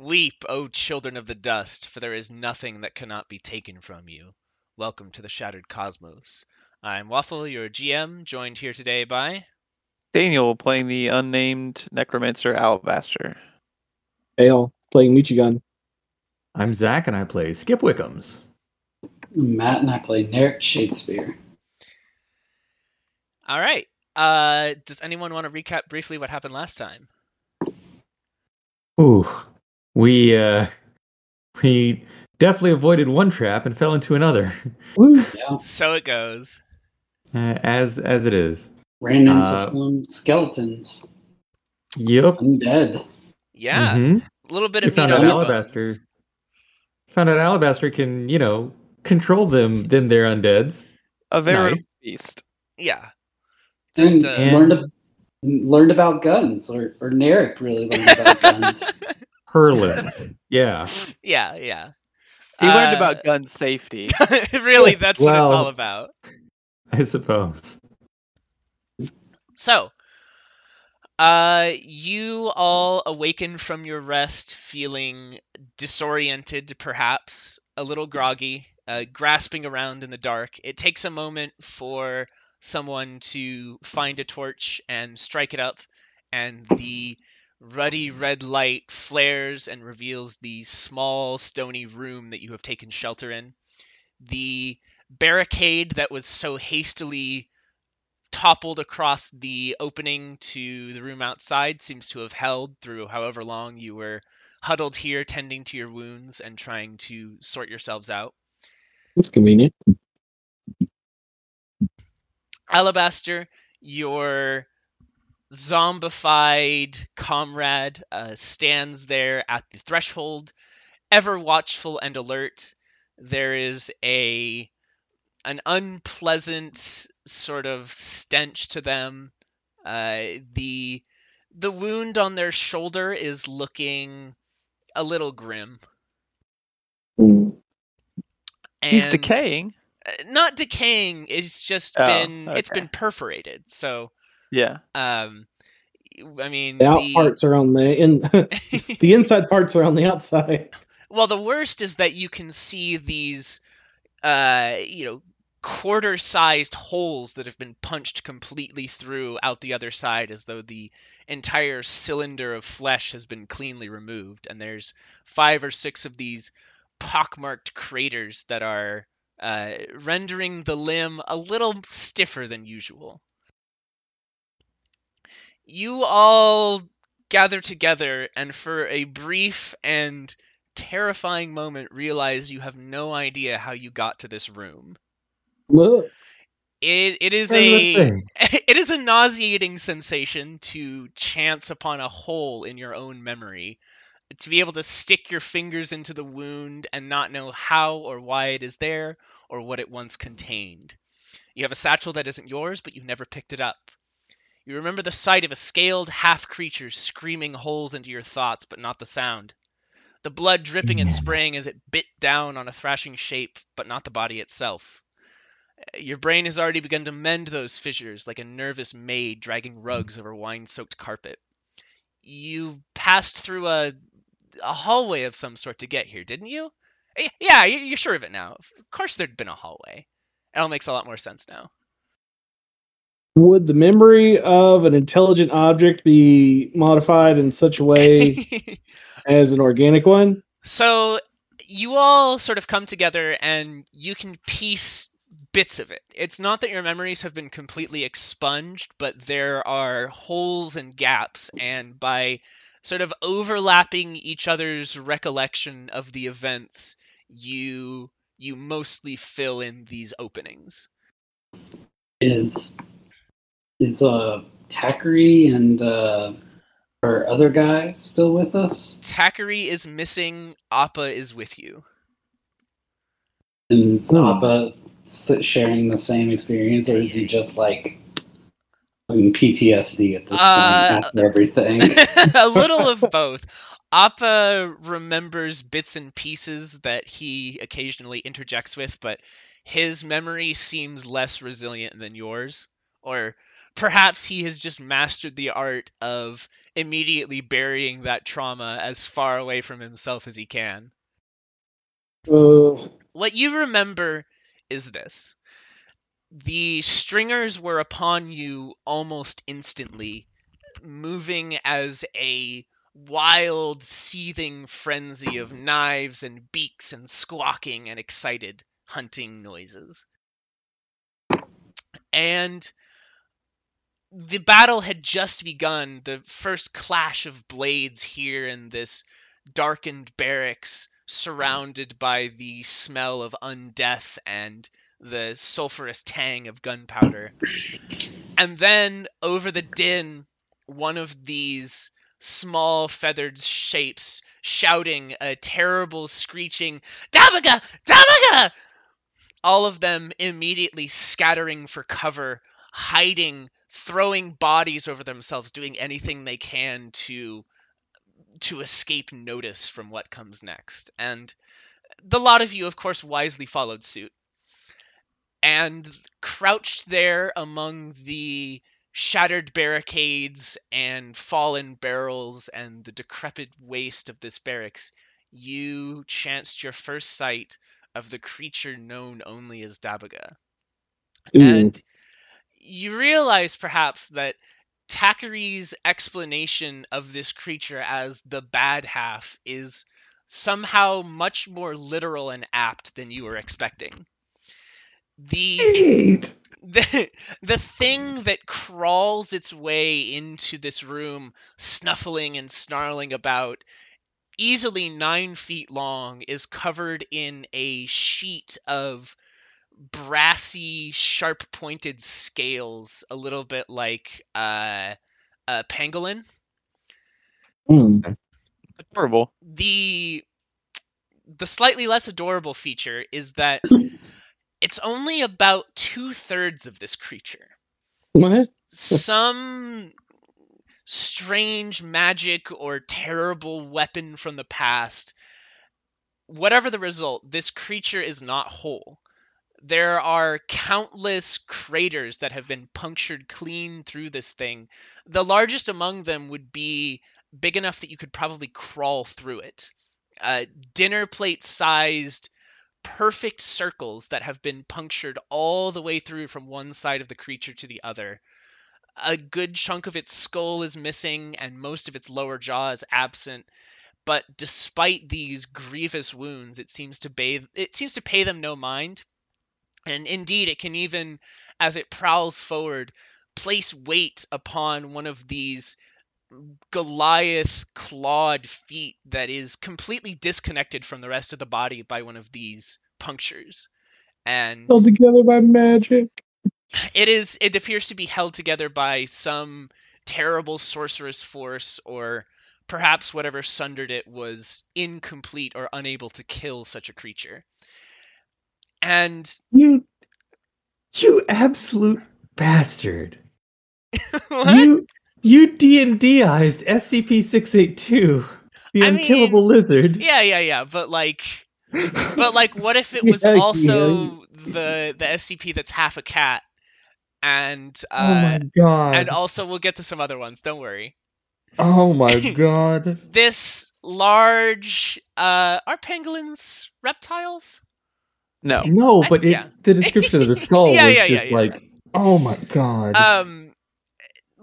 Weep, O children of the dust, for there is nothing that cannot be taken from you. Welcome to the Shattered Cosmos. I'm Waffle, your GM, joined here today by. Daniel playing the unnamed necromancer Alabaster. Ale playing Michigan. I'm Zach and I play Skip Wickums. Matt and I play Narek Shakespeare. All right. Uh, does anyone want to recap briefly what happened last time? Ooh, we uh, we definitely avoided one trap and fell into another, So it goes. uh, as as it is. Ran into Uh, some skeletons. Yep. Undead. Yeah, Mhm. a little bit We of found meat out Alabaster. bones. Found out Alabaster can, you know, control them. Them their undeads. A very Nice. beast. Yeah. And, Just, uh, and- learned, a- learned about guns, or, or Narek really learned about guns. Hurlins. yeah. yeah, yeah. He learned Uh, about gun safety. really, that's what it's all about. I suppose. So, uh, you all awaken from your rest feeling disoriented, perhaps a little groggy, uh, grasping around in the dark. It takes a moment for someone to find a torch and strike it up, and the ruddy red light flares and reveals the small stony room that you have taken shelter in. The barricade that was so hastily toppled across the opening to the room outside seems to have held through however long you were huddled here tending to your wounds and trying to sort yourselves out. That's convenient. Alabaster, your zombified comrade uh, stands there at the threshold, ever watchful and alert. There is a an unpleasant sort of stench to them. Uh, the the wound on their shoulder is looking a little grim. Mm. He's decaying. uh, Not decaying. It's just Oh, been it's been perforated. So Yeah. um, I mean The out the- parts are on the in. the inside parts are on the outside. Well, the worst is that you can see these, uh, you know, quarter-sized holes that have been punched completely through out the other side, as though the entire cylinder of flesh has been cleanly removed. And there's five or six of these pockmarked craters that are uh, rendering the limb a little stiffer than usual. You all gather together, and for a brief and terrifying moment realize you have no idea how you got to this room. Look, It it is a it is a nauseating sensation to chance upon a hole in your own memory. To be able to stick your fingers into the wound and not know how or why it is there or what it once contained. You have a satchel that isn't yours, but you've never picked it up. You remember the sight of a scaled half creature screaming holes into your thoughts, but not the sound. The blood dripping and spraying as it bit down on a thrashing shape, but not the body itself. Uh, your brain has already begun to mend those fissures like a nervous maid dragging rugs over wine soaked carpet. You passed through a, a hallway of some sort to get here, didn't you? Yeah, you're sure of it now. Of course, there'd been a hallway. It all makes a lot more sense now. Would the memory of an intelligent object be modified in such a way as an organic one? So you all sort of come together and you can piece bits of it. It's not that your memories have been completely expunged, but there are holes and gaps, and by sort of overlapping each other's recollection of the events, you you mostly fill in these openings. Is is uh Thackeray and uh our other guy still with us? Thackeray is missing, Appa is with you. And is Hmm. Appa sharing the same experience, or is he just like having PTSD at this Uh, point after everything? a little of both. Appa remembers bits and pieces that he occasionally interjects with, but his memory seems less resilient than yours. Or perhaps he has just mastered the art of immediately burying that trauma as far away from himself as he can. Uh, What you remember is this the stringers were upon you almost instantly, moving as a wild, seething frenzy of knives and beaks and squawking and excited hunting noises. And the battle had just begun. The first clash of blades here in this darkened barracks, surrounded by the smell of undeath and the sulphurous tang of gunpowder. And then over the din, one of these small feathered shapes shouting a terrible screeching, Dabbagah! Dabbagah! All of them immediately scattering for cover, hiding, throwing bodies over themselves, doing anything they can to to escape notice from what comes next. And the lot of you, of course, wisely followed suit. And crouched there among the shattered barricades and fallen barrels and the decrepit waste of this barracks, you chanced your first sight of the creature known only as Dabbagah. ooh. And you realize perhaps that Takari's explanation of this creature as the bad half is somehow much more literal and apt than you were expecting. The Eight. the, the thing that crawls its way into this room, snuffling and snarling about, easily nine feet long, is covered in a sheet of brassy, sharp pointed scales, a little bit like uh, a pangolin. Hmm. Adorable. The the slightly less adorable feature is that it's only about two thirds of this creature. What? some strange magic or terrible weapon from the past. Whatever the result, this creature is not whole. There are countless craters that have been punctured clean through this thing. The largest among them would be big enough that you could probably crawl through it. Uh, dinner plate sized, perfect circles that have been punctured all the way through from one side of the creature to the other a good chunk of its skull is missing and most of its lower jaw is absent but despite these grievous wounds it seems to bathe it seems to pay them no mind and indeed it can even as it prowls forward place weight upon one of these goliath clawed feet that is completely disconnected from the rest of the body by one of these punctures and Held together by magic. it is it appears to be held together by some terrible sorceress force or perhaps whatever sundered it was incomplete or unable to kill such a creature and You, you absolute bastard! what? You, you D and Dized SCP six eight two, the I unkillable mean, lizard. yeah yeah yeah but like but like what if it was Yeah, yeah. also the the scp that's half a cat and uh oh my god! and also we'll get to some other ones don't worry oh my god! this large uh are pangolins reptiles No. No, I- but it, yeah. the description of the skull Yeah, was yeah, yeah, just yeah. like, oh my god! Um,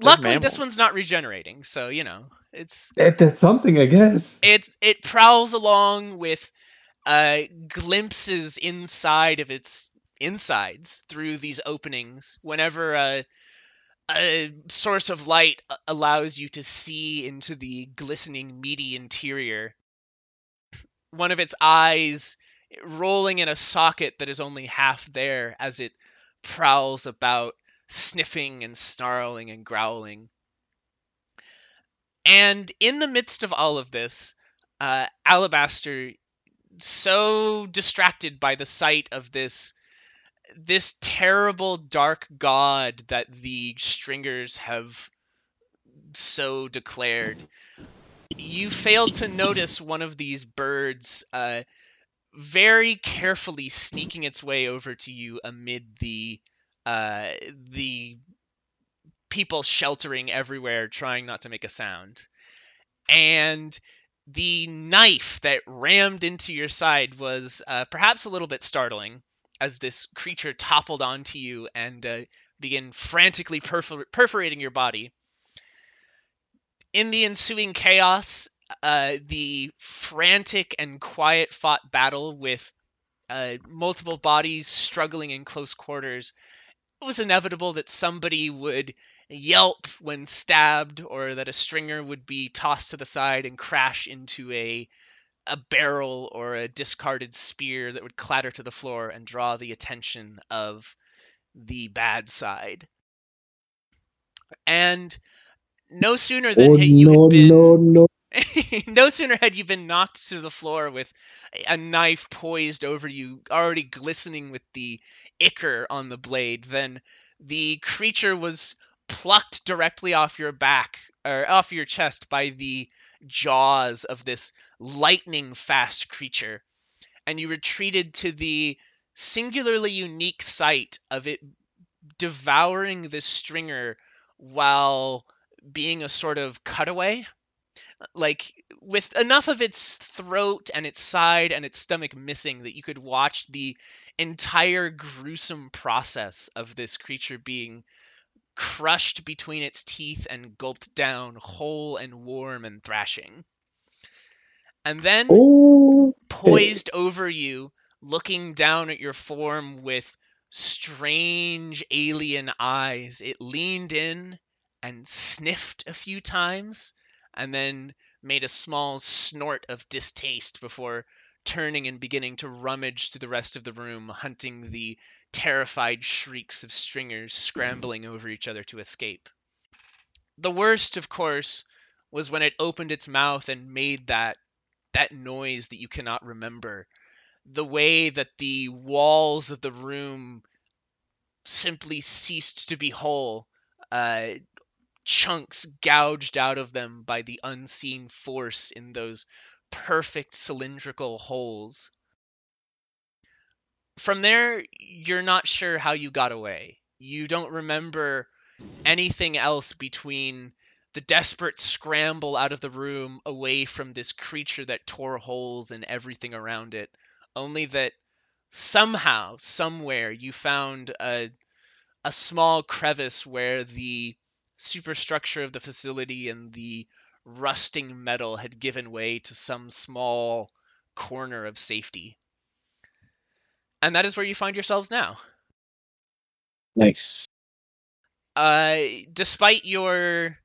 luckily this one's not regenerating, so you know it's That- that's something, I guess. it's it prowls along with uh glimpses inside of its insides through these openings whenever a a source of light allows you to see into the glistening meaty interior one of its eyes rolling in a socket that is only half there as it prowls about sniffing and snarling and growling. And in the midst of all of this uh, alabaster so distracted by the sight of this this terrible dark god that the stringers have so declared you failed to notice one of these birds uh, very carefully sneaking its way over to you amid the uh, the people sheltering everywhere, trying not to make a sound. And the knife that rammed into your side was uh, perhaps a little bit startling as this creature toppled onto you and uh, began frantically perfor- perforating your body. In the ensuing chaos, uh, the frantic and quiet fought battle with uh, multiple bodies struggling in close quarters, it was inevitable that somebody would yelp when stabbed, or that a stringer would be tossed to the side and crash into a a barrel or a discarded spear that would clatter to the floor and draw the attention of the bad side. And no sooner than Oh had you no had been no no! no sooner had you been knocked to the floor with a knife poised over you, already glistening with the ichor on the blade, than the creature was plucked directly off your back or off your chest by the jaws of this lightning fast creature. And you retreated to the singularly unique sight of it devouring the stringer while being a sort of cutaway like with enough of its throat and its side and its stomach missing that you could watch the entire gruesome process of this creature being crushed between its teeth and gulped down whole and warm and thrashing. And then Oh, poised over you, looking down at your form with strange alien eyes. It leaned in and sniffed a few times, and then made a small snort of distaste before turning and beginning to rummage through the rest of the room, hunting the terrified shrieks of stringers scrambling over each other to escape. The worst, of course, was when it opened its mouth and made that that noise that you cannot remember. The way that the walls of the room simply ceased to be whole, uh, chunks gouged out of them by the unseen force in those perfect cylindrical holes. From there, you're not sure how you got away. You don't remember anything else between the desperate scramble out of the room away from this creature that tore holes in everything around it. Only that somehow, somewhere, you found a, a small crevice where the superstructure of the facility and the rusting metal had given way to some small corner of safety. And that is where you find yourselves now. nice. Uh, despite your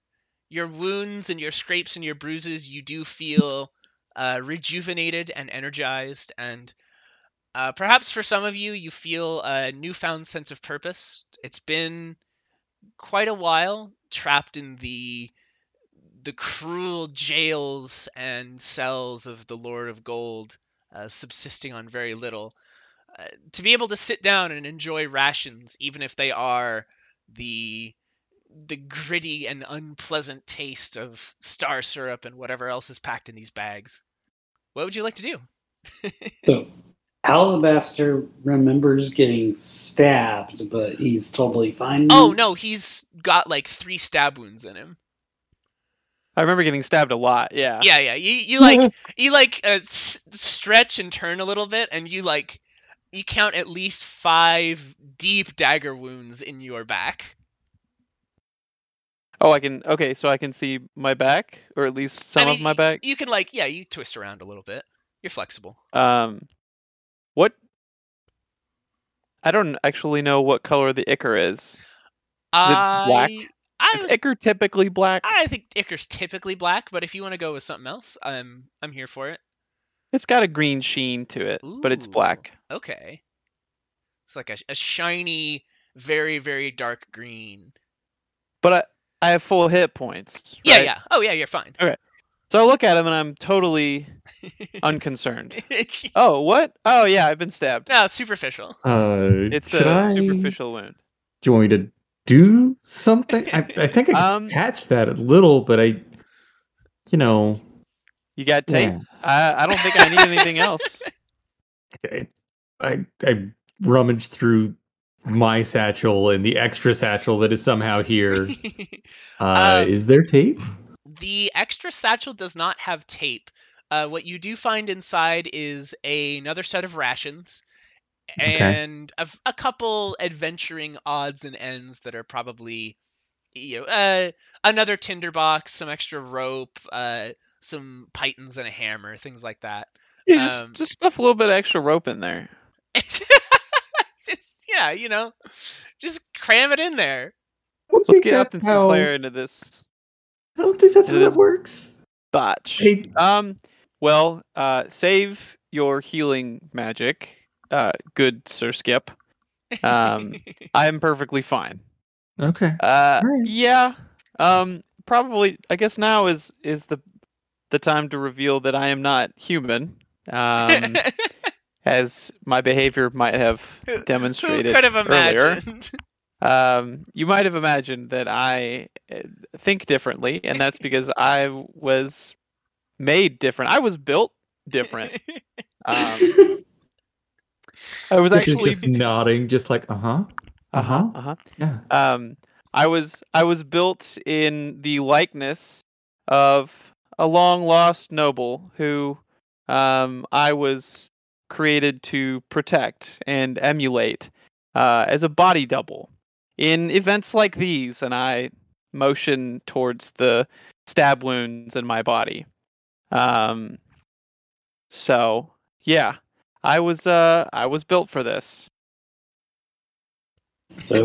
your wounds and your scrapes and your bruises, you do feel uh, rejuvenated and energized, and uh, perhaps for some of you, you feel a newfound sense of purpose. It's been quite a while trapped in the the cruel jails and cells of the Lord of Gold, uh, subsisting on very little. Uh, to be able to sit down and enjoy rations, even if they are the the gritty and unpleasant taste of star syrup and whatever else is packed in these bags. What would you like to do? So Alabaster remembers getting stabbed, but he's totally fine. Oh no, he's got like three stab wounds in him. I remember getting stabbed a lot. Yeah. Yeah, yeah. You you like you like uh, s- stretch and turn a little bit, and you like you count at least five deep dagger wounds in your back. Oh, I can. Okay, so I can see my back, or at least some I of my back. You can like yeah, you twist around a little bit. You're flexible. Um, what? I don't actually know what color the ichor is. Is it black? I I, Is was, ichor typically black? I think ichor's typically black, but if you want to go with something else, I'm I'm here for it. It's got a green sheen to it, but it's black. Okay. It's like a, a shiny, very very dark green. But I, I have full hit points. Yeah, right? yeah. Oh yeah, you're fine. So I look at him and I'm totally unconcerned. Oh, what? Oh yeah, I've been stabbed. no, it's superficial. Uh, It's should a I, superficial wound. Do you want me to do something? I, I think I can Um, patch that a little, but I, you know, You got tape? yeah. I, I don't think I need anything else. I, I I rummage through my satchel and the extra satchel that is somehow here. Uh, Um, is there tape? The extra satchel does not have tape. Uh, what you do find inside is another set of rations Okay. and a, a couple adventuring odds and ends that are probably, you know, uh, another tinderbox, some extra rope, uh, some pythons and a hammer, things like that. Yeah, just, Um, just stuff a little bit extra rope in there. Just yeah, you know, just cram it in there. I don't Let's think get that's Upton how- Sinclair into this I don't think that's It how is- that works. botch. Hey, Um, well, uh, save your healing magic, uh, good Sir Skip. Um, I am perfectly fine. okay. Uh, Alright. yeah. Um, probably. I guess now is is the the time to reveal that I am not human. Um, as my behavior might have demonstrated Who could have earlier. imagined? Um, you might have imagined that I uh, think differently, and that's because I was made different. I was built different. Um, I was Which actually just nodding, just like uh huh, uh huh uh-huh. uh huh. yeah. Um, I was I was built in the likeness of a long lost noble who um, I was created to protect and emulate uh, as a body double in events like these, and I motion towards the stab wounds in my body. Um, so yeah, I was uh I was built for this. So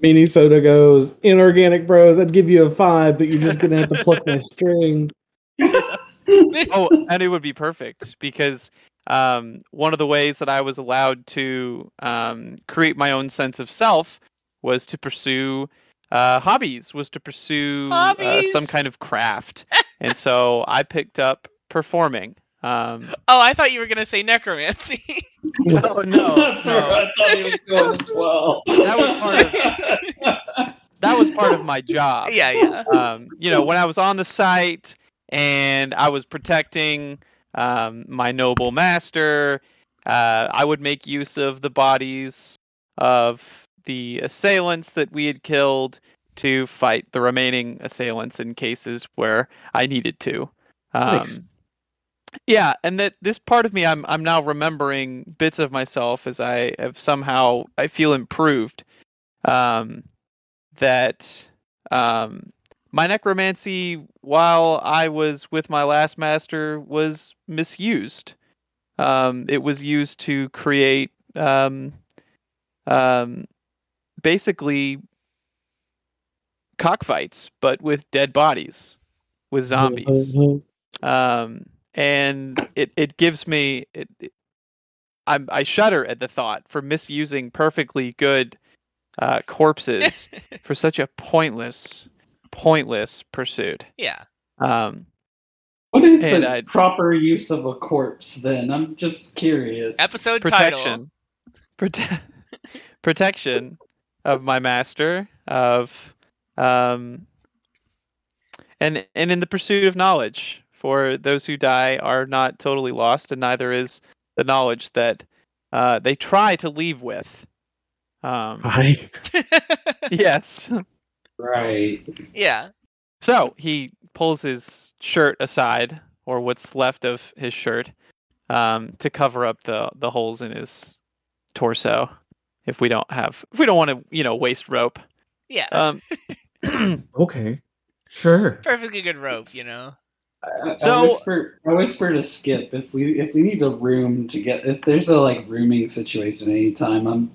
Minnesota goes, inorganic bros, I'd give you a five, but you're just gonna have to pluck my string. oh, and it would be perfect because um, one of the ways that I was allowed to um, create my own sense of self was to pursue uh, hobbies, was to pursue uh, some kind of craft, and so I picked up performing. Um, oh, I thought you were gonna say necromancy. no, no, no, I thought he was going as well. That was part of- that was part of my job. yeah, yeah. um, you know, when I was on the site and I was protecting um, my noble master, uh, I would make use of the bodies of the assailants that we had killed to fight the remaining assailants in cases where I needed to. Um, Nice. yeah, and that this part of me, I'm I'm now remembering bits of myself as I have somehow I feel improved. Um, that um, my necromancy, while I was with my last master, was misused. Um, it was used to create um, um, basically cockfights, but with dead bodies, with zombies um, and it, it gives me it, it, I'm, I shudder at the thought for misusing perfectly good uh, corpses for such a pointless pointless pursuit. yeah. Um, What is the I- proper use of a corpse then? I'm just curious. Episode title. protection, Prote- protection of my master of um, and and in the pursuit of knowledge. For those who die are not totally lost, and neither is the knowledge that uh, they try to leave with. Um, Hi. yes. Right. yeah. So he pulls his shirt aside, or what's left of his shirt, um, to cover up the the holes in his torso. If we don't have, if we don't want to, you know, waste rope. Yeah. Um, Okay. Sure. Perfectly good rope, you know. I, I So- whisper, I whisper to Skip if we if we need a room to get if there's a like rooming situation anytime I'm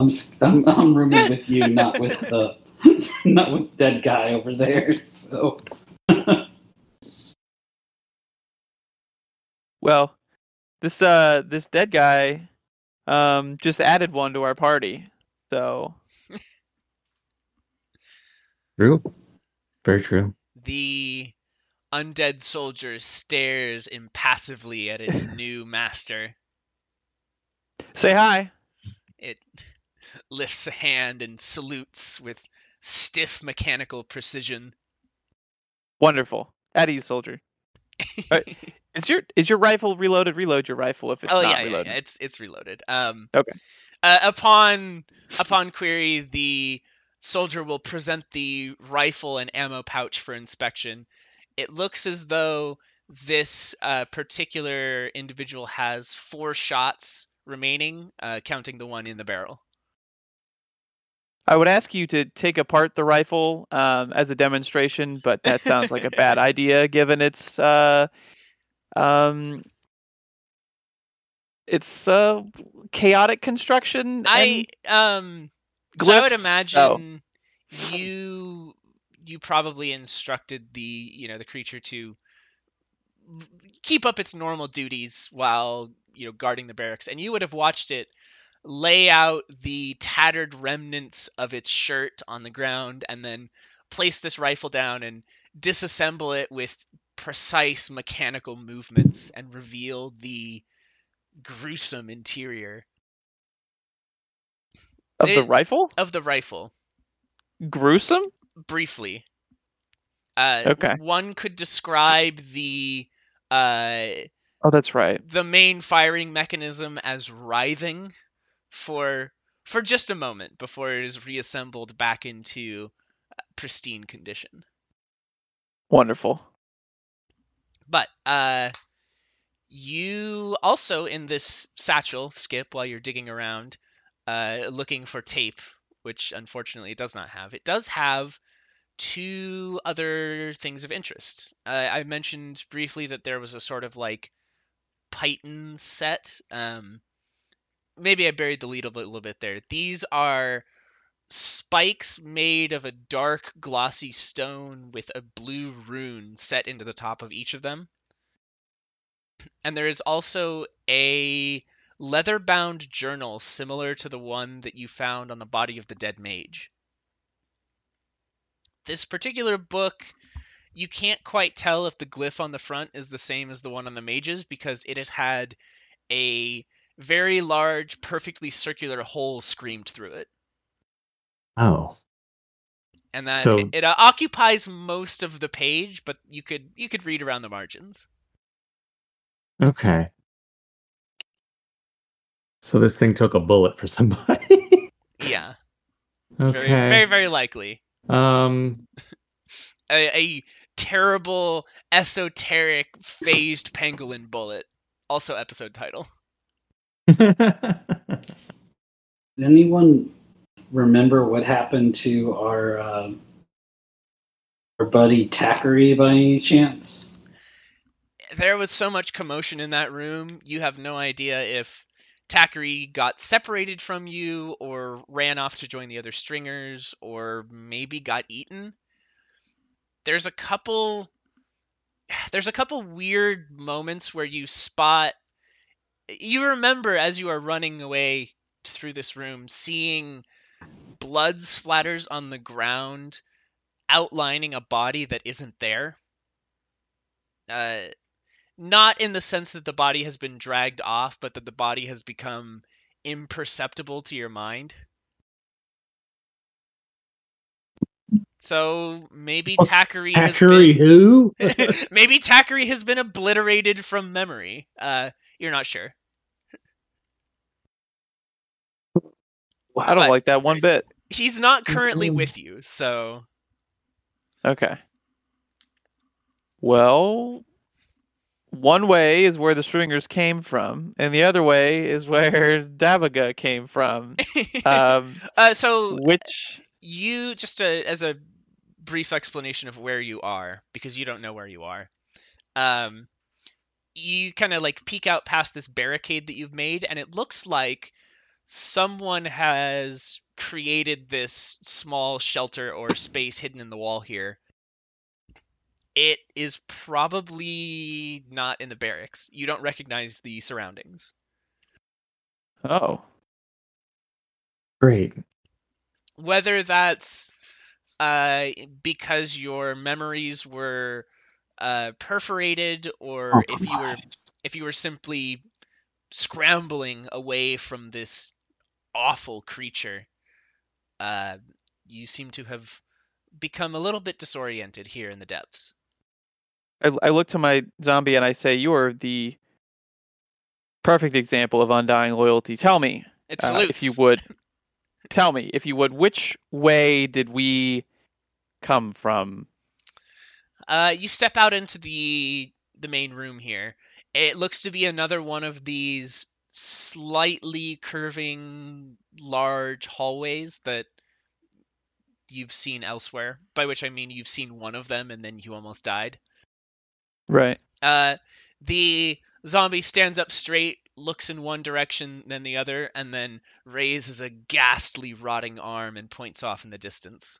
I'm s- I'm, I'm rooming with you not with the not with dead guy over there so well, this uh this dead guy, um, just added one to our party. So True. Very true. The undead soldier stares impassively at its new master. say hi. It lifts a hand and salutes with stiff mechanical precision. Wonderful. At ease, soldier. Alright. Is your is your rifle reloaded? Reload your rifle if it's oh not yeah, yeah, reloaded. yeah, it's it's reloaded. Um, Okay. Uh, upon upon query, the soldier will present the rifle and ammo pouch for inspection. It looks as though this uh, particular individual has four shots remaining, uh, counting the one in the barrel. I would ask you to take apart the rifle um, as a demonstration, but that sounds like a bad idea given its uh, um, its uh, chaotic construction. I um so I would glyphs? Oh. imagine you you probably instructed the you know the creature to keep up its normal duties while you know guarding the barracks and you would have watched it lay out the tattered remnants of its shirt on the ground and then place this rifle down and disassemble it with precise mechanical movements and reveal the gruesome interior of the it- rifle, of the rifle gruesome. briefly. Uh, Okay. One could describe the uh, Oh, that's right. the main firing mechanism as writhing for for just a moment before it is reassembled back into uh, pristine condition. Wonderful. But uh, you also in this satchel skip while you're digging around, uh, looking for tape, which unfortunately it does not have. It does have two other things of interest. Uh, I mentioned briefly that there was a sort of like Python set. Um, maybe I buried the lead a little bit there. These are spikes made of a dark glossy stone with a blue rune set into the top of each of them. And there is also a leather bound journal similar to the one that you found on the body of the dead mage. This particular book, you can't quite tell if the glyph on the front is the same as the one on the mages because it has had a very large, perfectly circular hole screamed through it. Oh. and that So- it, it, uh, occupies most of the page, but you could you could read around the margins. Okay. So this thing took a bullet for somebody. Yeah, okay. very very very likely Um. a, a terrible esoteric phased pangolin bullet. Also episode title. Anyone remember what happened to our uh, our buddy Tackery by any chance? There was so much commotion in that room. You have no idea if Tackery got separated from you or ran off to join the other stringers or maybe got eaten. There's a couple there's a couple weird moments where you spot you remember as you are running away through this room seeing blood splatters on the ground outlining a body that isn't there. Uh not in the sense that the body has been dragged off, but that the body has become imperceptible to your mind. So maybe? Tackery has been, who? maybe Tackery has been obliterated from memory. Uh, you're not sure. I don't But- like that one bit. He's not currently with you, so Okay. Well, one way is where the stringers came from, and the other way is where Dabbagah came from. Um, uh, so which you just a, as a brief explanation of where you are because you don't know where you are um you kind of like peek out past this barricade that you've made and it looks like someone has created this small shelter or space hidden in the wall here. It is probably not in the barracks. You don't recognize the surroundings. Oh, Great. whether that's uh, because your memories were uh, perforated or if you were if you were simply scrambling away from this awful creature uh, you seem to have become a little bit disoriented here in the depths I, I look to my zombie and I say, "You are the perfect example of undying loyalty. Tell me, uh, if you would tell me, if you would, which way did we come from? Uh, you step out into the the main room here. It looks to be another one of these slightly curving large hallways that you've seen elsewhere. By which I mean you've seen one of them and then you almost died. Right. Uh, the zombie stands up straight, looks in one direction, then the other, and then raises a ghastly, rotting arm and points off in the distance.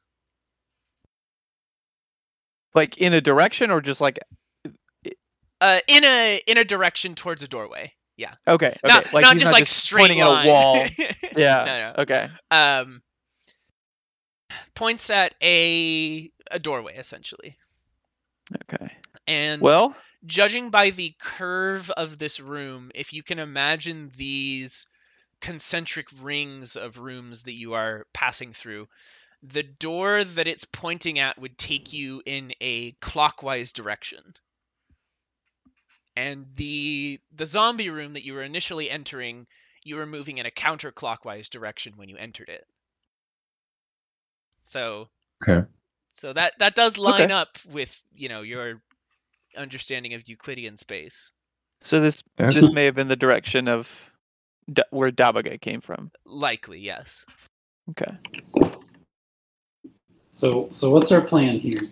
Like in a direction or just like Uh, in a in a direction towards a doorway. Yeah. okay, okay. not like not just not like straight pointing line. at a wall. Yeah. no, no. Okay. Um, points at a a doorway essentially, Okay. and Well, judging by the curve of this room, if you can imagine these concentric rings of rooms that you are passing through, the door that it's pointing at would take you in a clockwise direction. And the the zombie room that you were initially entering, you were moving in a counterclockwise direction when you entered it. So Okay. so that that does line Okay. up with, you know, your understanding of Euclidean space. so this Okay. this may have been the direction of D- where Dabbagah came from. Likely, yes. Okay. So so what's our plan here?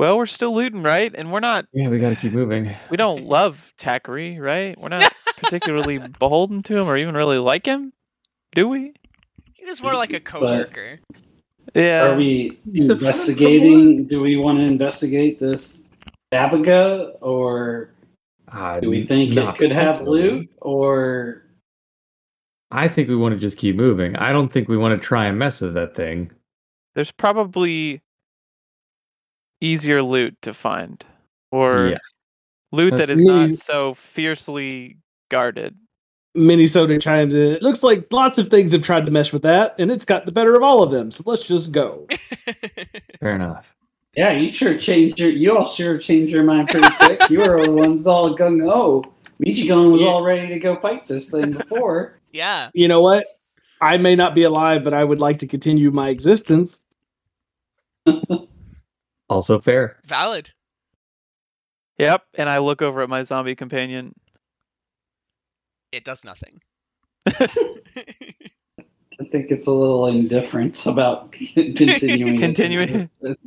Well, we're still looting, right? And we're not Yeah, we got to keep moving. we don't love Takari, right? We're not particularly beholden to him or even really like him, do we? He was more like a coworker. Yeah. Are we He's a friend from investigating? Do we want to investigate this Dabbagah, or Uh, do we think it could have particularly. loot? Or I think we want to just keep moving. I don't think we want to try and mess with that thing. There's probably easier loot to find, or Yeah. loot Uh, that is not so fiercely guarded. Minnesota chimes in. It looks like lots of things have tried to mess with that, and it's got the better of all of them. So let's just go. Fair enough. yeah, you sure changed your. You all sure changed your mind pretty quick. you were the ones all gung ho. Michigan was Yeah. all ready to go fight this thing before. yeah. You know what? I may not be alive, but I would like to continue my existence. Also fair. Valid. Yep. And I look over at my zombie companion. It does nothing. I think it's a little indifference about continuing. Continuing. existence.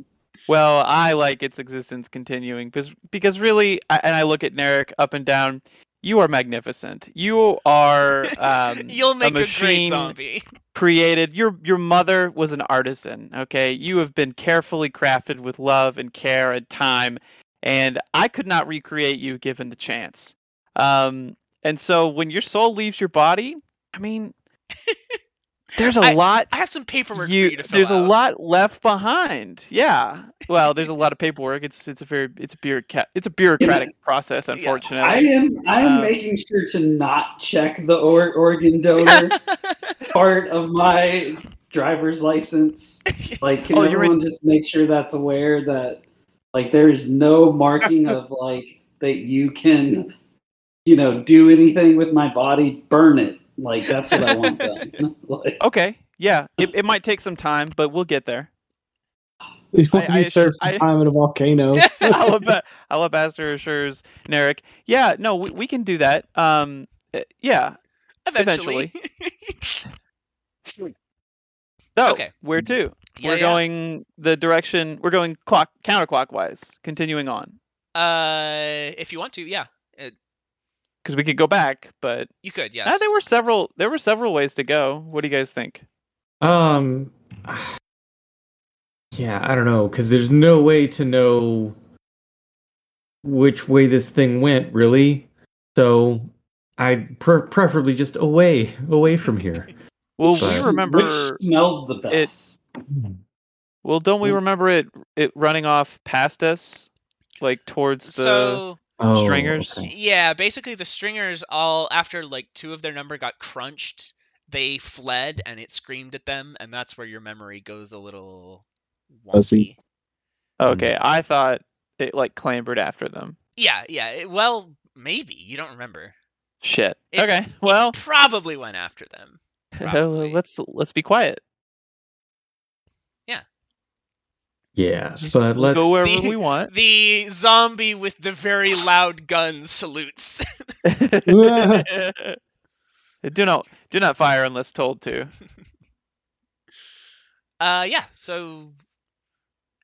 Well, I like its existence continuing because because really, I, and I look at Narek up and down. You are magnificent. You are um, You'll make a, great machine zombie. created. Your your mother was an artisan. Okay, you have been carefully crafted with love and care and time, and I could not recreate you given the chance. Um, and so when your soul leaves your body, I mean, there's a I- lot I have some paperwork you, for you to fill there's a lot left behind. Yeah. Well, there's a lot of paperwork. It's it's a very it's a bureaucrat it's a bureaucratic process, Yeah. unfortunately. I am. I am Um, making sure to not check the or- organ donor part of my driver's license. Like, can Oh, you're everyone just make sure that's aware that, like, there is no marking of like that you can, you know, do anything with my body. Burn it. Like that's what I want done. like, Okay. Yeah. It, it might take some time, but we'll get there. You I- I- serve some I- time in a volcano. Alab- Alabaster assures Narek. Yeah, no, we, we can do that. Um uh, yeah. Eventually. So Okay. where to? Yeah, we're yeah. going the direction we're going clock counterclockwise, continuing on. Uh, if you want to, yeah, Because we could go back, but you could. Yes. Ah, there were several. There were several ways to go. What do you guys think? Um, yeah, I don't know because there's no way to know which way this thing went, really. So I'd pre- preferably just away, away from here. Well, But- we remember. which smells the best. Well, don't we remember it? It running off past us, like towards the. So Oh, Stringers? okay. yeah, basically the stringers all after like two of their number got crunched, they fled and it screamed at them, and that's where your memory goes a little wonky. Fuzzy. okay, I thought it like clambered after them. Yeah, yeah. it- well, maybe you don't remember. Shit. It- okay. It Well, probably went after them. probably. let's let's be quiet. Yeah, Just but let's go wherever See? we want. The zombie with the very loud gun salutes. do not do not fire unless told to. Uh, yeah. So,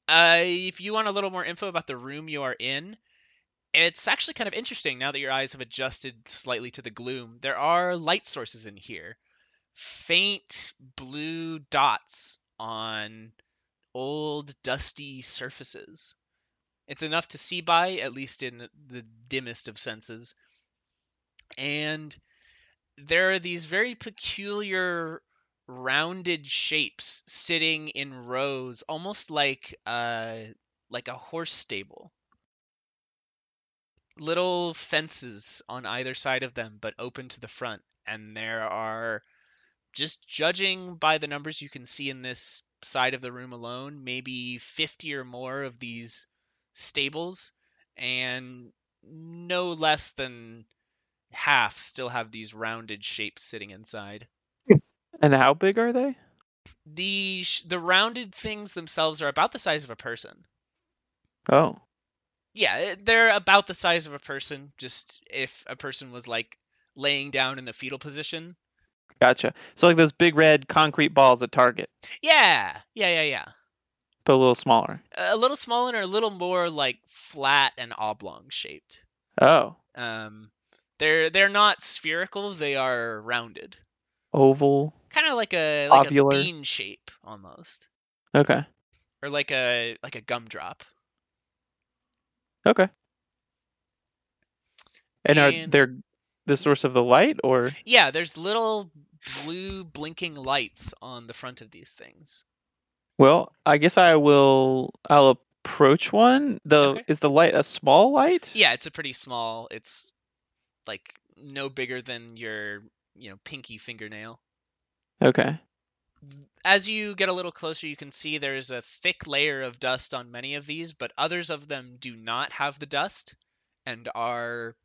uh, if you want a little more info about the room you are in, it's actually kind of interesting now that your eyes have adjusted slightly to the gloom. There are light sources in here, faint blue dots on old dusty surfaces. It's enough to see by, at least in the dimmest of senses. And there are these very peculiar rounded shapes sitting in rows, almost like uh like a horse stable. Little fences on either side of them, but open to the front, and there are just judging by the numbers you can see in this side of the room alone, maybe 50 or more of these stables, and no less than half still have these rounded shapes sitting inside. And how big are they? The sh- the rounded things themselves are about the size of a person. Oh. Yeah, eh, they're about the size of a person. Just if a person was like laying down in the fetal position. Gotcha. So like those big red concrete balls at Target, Yeah, yeah, yeah, yeah. but a little smaller. A little smaller and a little more like flat and oblong shaped. Oh. Um, they're they're not spherical. They are rounded, Oval. kind of like a like Ovular. a bean shape almost, Okay. or like a like a gumdrop. Okay. And are And- they the source of the light or Yeah, there's little blue blinking lights on the front of these things. well, I guess I will I'll approach one. The Okay. is the light a small light? Yeah, it's a pretty small. It's like no bigger than your, you know, pinky fingernail. Okay. As you get a little closer, you can see there's a thick layer of dust on many of these, but others of them do not have the dust and are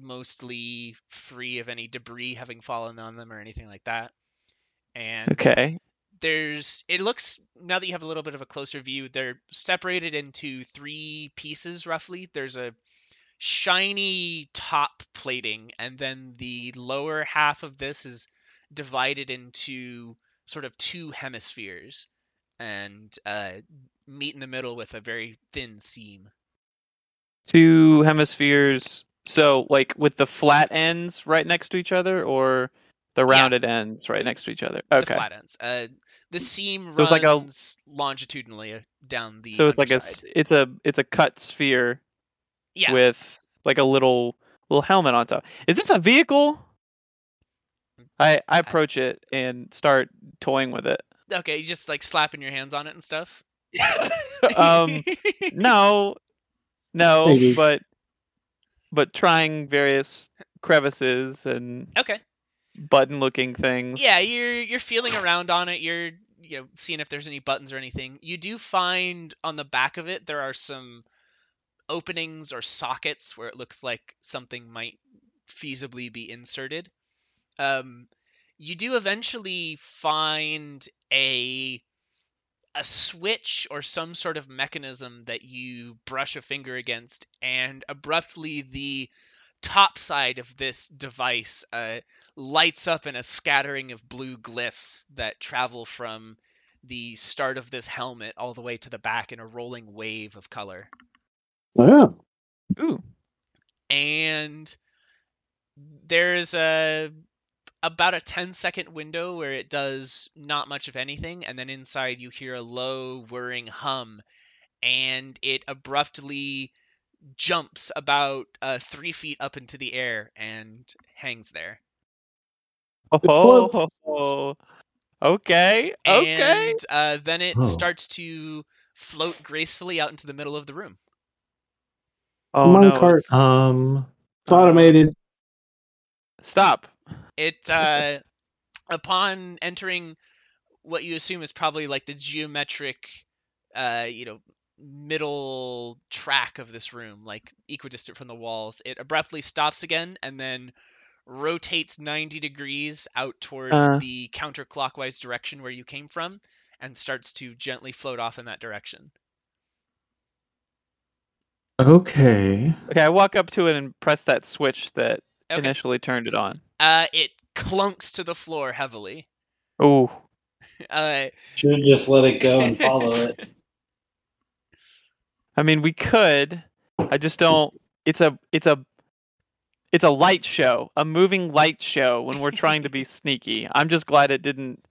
mostly free of any debris having fallen on them or anything like that. And Okay. there's it looks now that you have a little bit of a closer view they're separated into three pieces roughly there's a shiny top plating and then the lower half of this is divided into sort of two hemispheres and uh, meet in the middle with a very thin seam Two hemispheres. So like with the flat ends right next to each other or the Yeah. rounded ends right next to each other. Okay. the flat ends uh, the seam So it's like a- runs longitudinally down the so it's like a it's a it's a cut sphere yeah with like a little little helmet on top. Is this a vehicle? I I approach it and start toying with it. okay you just like slapping your hands on it and stuff um no no Maybe. but but trying various crevices and okay. button looking things. yeah you're you're feeling around on it. You're you know seeing if there's any buttons or anything. You do find on the back of it there are some openings or sockets where it looks like something might feasibly be inserted. Um you do eventually find a a switch or some sort of mechanism that you brush a finger against and abruptly the top side of this device uh, lights up in a scattering of blue glyphs that travel from the start of this helmet all the way to the back in a rolling wave of color. Wow. Ooh. And there's a about a 10 second window where it does not much of anything and then inside you hear a low whirring hum and it abruptly jumps about uh, three feet up into the air and hangs there Oh, floats. okay. Okay. and uh, then it Oh. starts to float gracefully out into the middle of the room. Oh no. cart. Um, It's automated. Stop. It uh, upon entering what you assume is probably like the geometric, uh, you know, middle track of this room, like equidistant from the walls, it abruptly stops again and then rotates 90 degrees out towards Uh. the counterclockwise direction where you came from and starts to gently float off in that direction. Okay. Okay, I walk up to it and press that switch that Okay. initially turned it on. Uh, it clunks to the floor heavily. Oh, Uh, Should have just let it go and follow it. I mean, we could. I just don't. It's a. It's a. It's a light show, a moving light show. When we're trying to be sneaky, I'm just glad it didn't.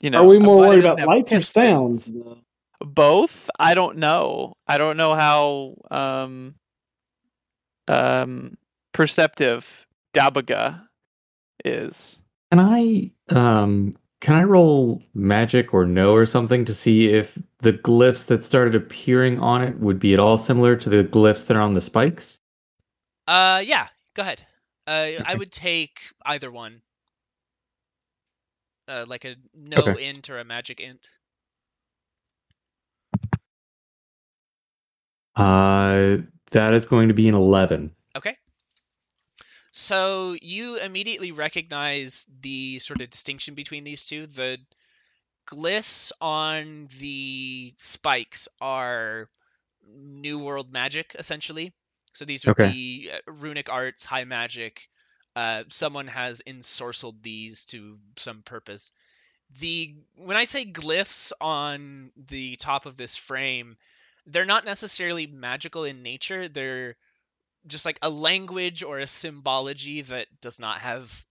You know, Are we more worried about lights or sounds? though? Both. I don't know. I don't know how um um perceptive Dabbagah is. Can I um can I roll magic or no or something to see if the glyphs that started appearing on it would be at all similar to the glyphs that are on the spikes? uh, yeah, go ahead. Uh, I would take either one. Uh, like a no Okay. int or a magic int. Uh that is going to be an 11. Okay. So you immediately recognize the sort of distinction between these two. The glyphs on the spikes are New World magic, essentially. So these would Okay. be uh, runic arts, high magic. Uh, someone has ensorcelled these to some purpose. The when I say glyphs on the top of this frame, they're not necessarily magical in nature. They're just like a language or a symbology that does not have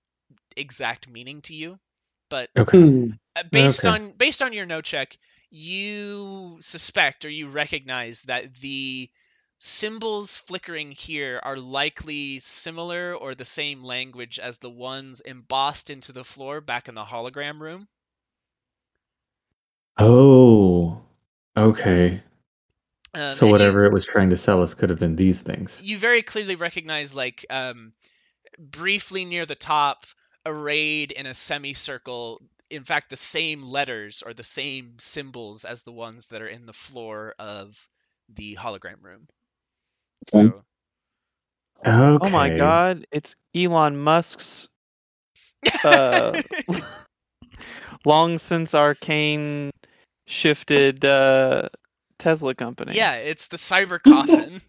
exact meaning to you. But Okay. Hmm. uh, based Okay. on based on your no check, you suspect or you recognize that the symbols flickering here are likely similar or the same language as the ones embossed into the floor back in the hologram room. Oh. Okay. Um, so and you- whatever it was trying to sell us could have been these things. you very clearly recognize like um briefly near the top arrayed in a semicircle in fact the same letters or the same symbols as the ones that are in the floor of the hologram room so Okay. Oh my god, it's Elon Musk's uh, long since arcane shifted uh, Tesla company. yeah it's the cyber coffin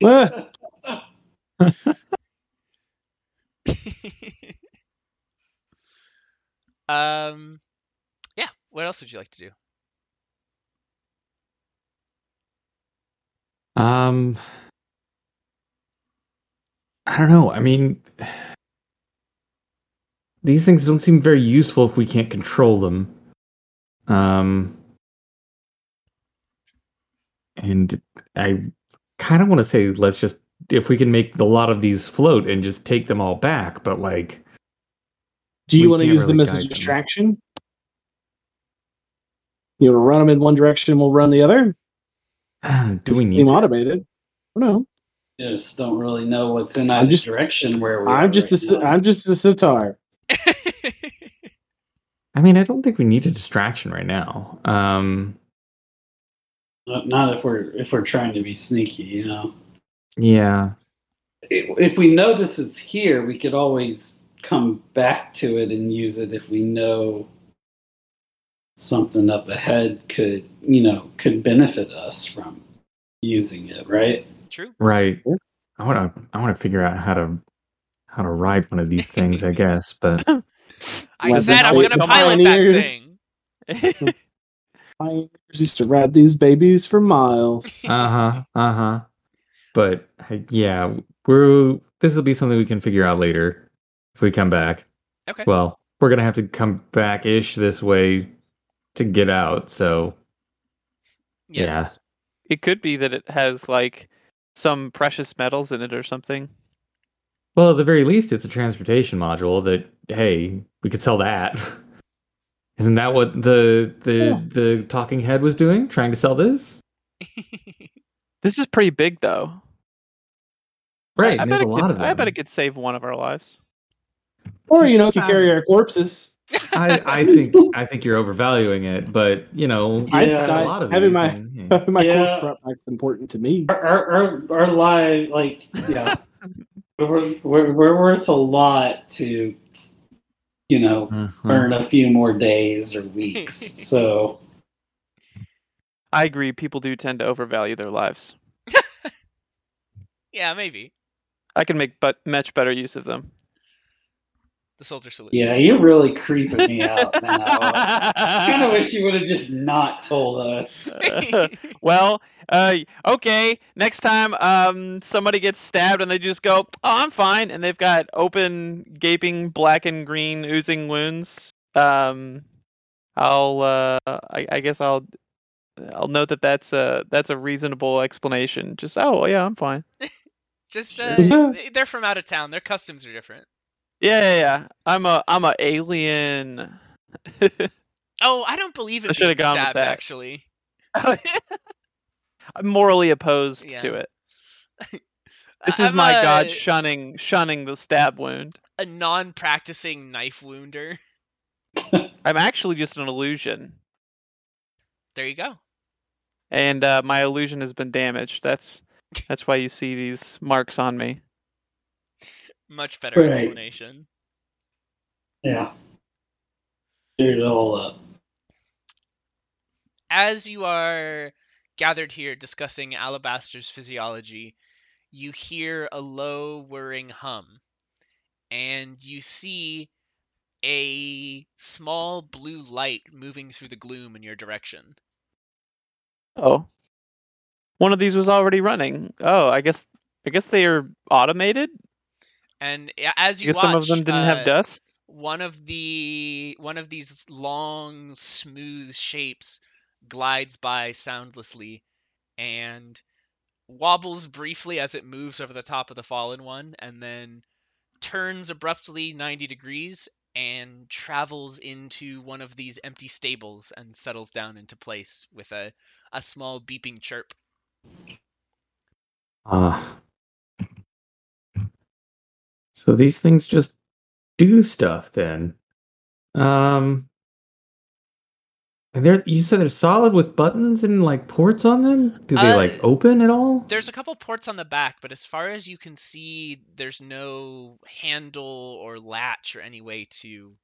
um yeah what else would you like to do Um I don't know. I mean these things don't seem very useful if we can't control them. Um and I kind of want to say let's just if we can make a lot of these float and just take them all back, but like do you want to can't use them as a guide them. distraction? You want to run them in one direction, we'll run the other. do we need automated? No. Just don't really know what's in I'm either just- direction where we I'm just a right si- now. I'm just a sitar. I mean, I don't think we need a distraction right now. Um Not- Not if we're if we're trying to be sneaky, you know. yeah. If if we know this is here, we could always come back to it and use it if we know something up ahead could, you know, could benefit us from using it, right? true Right. I want to. I want to figure out how to how to ride one of these things. I guess, but i said i'm gonna pilot that thing Pioneers used to ride these babies for miles. uh huh, uh huh. But yeah, we're. This will be something we can figure out later if we come back. okay Well, we're gonna have to come back ish this way to get out. So yes It could be that it has like some precious metals in it or something. Well, at the very least, it's a transportation module that hey, we could sell that. Isn't that what the the Yeah. the talking head was doing? Trying to sell this? This is pretty big though. Right. I, I bet there's it a lot could, of them. I bet it could save one of our lives. Or you know, could carry our corpses. I, I think I think you're overvaluing it, but you know, I- Yeah. got I- a lot of having my- and, yeah. My Yeah. corpse brought back's important to me. Our our our, our live like yeah. We're, we're, we're worth a lot to, you know, Mhm. earn a few more days or weeks. so I agree. People do tend to overvalue their lives. Yeah, maybe. I can make but much better use of them. The soldier salute. yeah, you're really creeping me out now. I kind of wish you would have just not told us. well, uh, okay. Next time, um, somebody gets stabbed and they just go, "Oh, I'm fine," and they've got open, gaping, black and green, oozing wounds. Um, I'll, uh, I, I guess I'll, I'll note that that's a that's a reasonable explanation. Just, oh yeah, I'm fine. Just uh, they're from out of town. Their customs are different. Yeah, yeah, yeah. I'm a, I'm a alien. Oh, I don't believe in I being gone stabbed. Actually, I'm morally opposed Yeah. to it. This is I'm my a, god shunning shunning the stab wound. a non-practicing knife wounder. I'm actually just an illusion, There you go. and uh, my illusion has been damaged. That's that's why you see these marks on me. Much better Right. explanation. Yeah. Cleared it all up. As you are gathered here discussing Alabaster's physiology, you hear a low whirring hum, and you see a small blue light moving through the gloom in your direction. Oh, one of these was already running. Oh, I guess I guess they are automated. And as you watch, some of them didn't uh, have dust. one of the one of these long smooth shapes glides by soundlessly and wobbles briefly as it moves over the top of the fallen one and then turns abruptly 90 degrees and travels into one of these empty stables and settles down into place with a, a small beeping chirp. Ah. So these things just do stuff then. Um and they're you said they're solid with buttons and like ports on them? Do they Uh, like open at all? There's a couple ports on the back, but as far as you can see, there's no handle or latch or any way to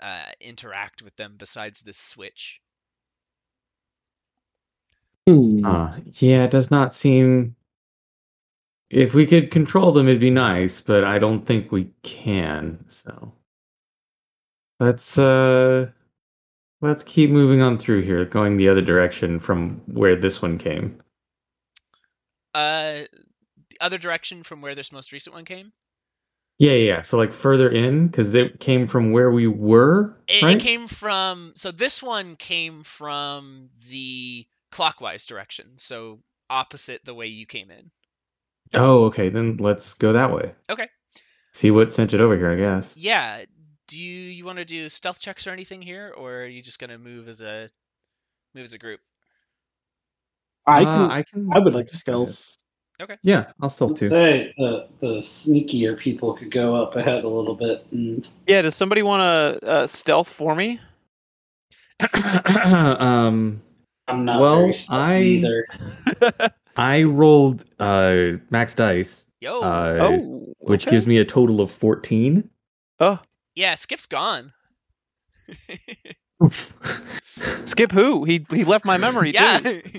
uh, interact with them besides this switch. Hmm. Uh, yeah, it does not seem if we could control them it'd be nice, but I don't think we can. So let's uh let's keep moving on through here, going the other direction from where this one came. Uh, the other direction from where this most recent one came, Yeah, yeah. yeah. So like further in, because it came from where we were, it, right? it came from. So this one came from the clockwise direction, so opposite the way you came in. Oh, okay. Then let's go that way. Okay. See what sent it over here, I guess. Yeah. Do you, you want to do stealth checks or anything here, or are you just gonna move as a move as a group? I Uh, can. I can. I would like to stealth. Okay. Yeah, I'll stealth Let's too. say the the sneakier people could go up ahead a little bit and Yeah, does somebody want to uh, stealth for me? um, I'm not Well, very I- either. I rolled uh max dice, Yo. uh, oh, which gives me a total of fourteen. Oh, yeah, Skip's gone. Skip who? He he left my memory yeah. too.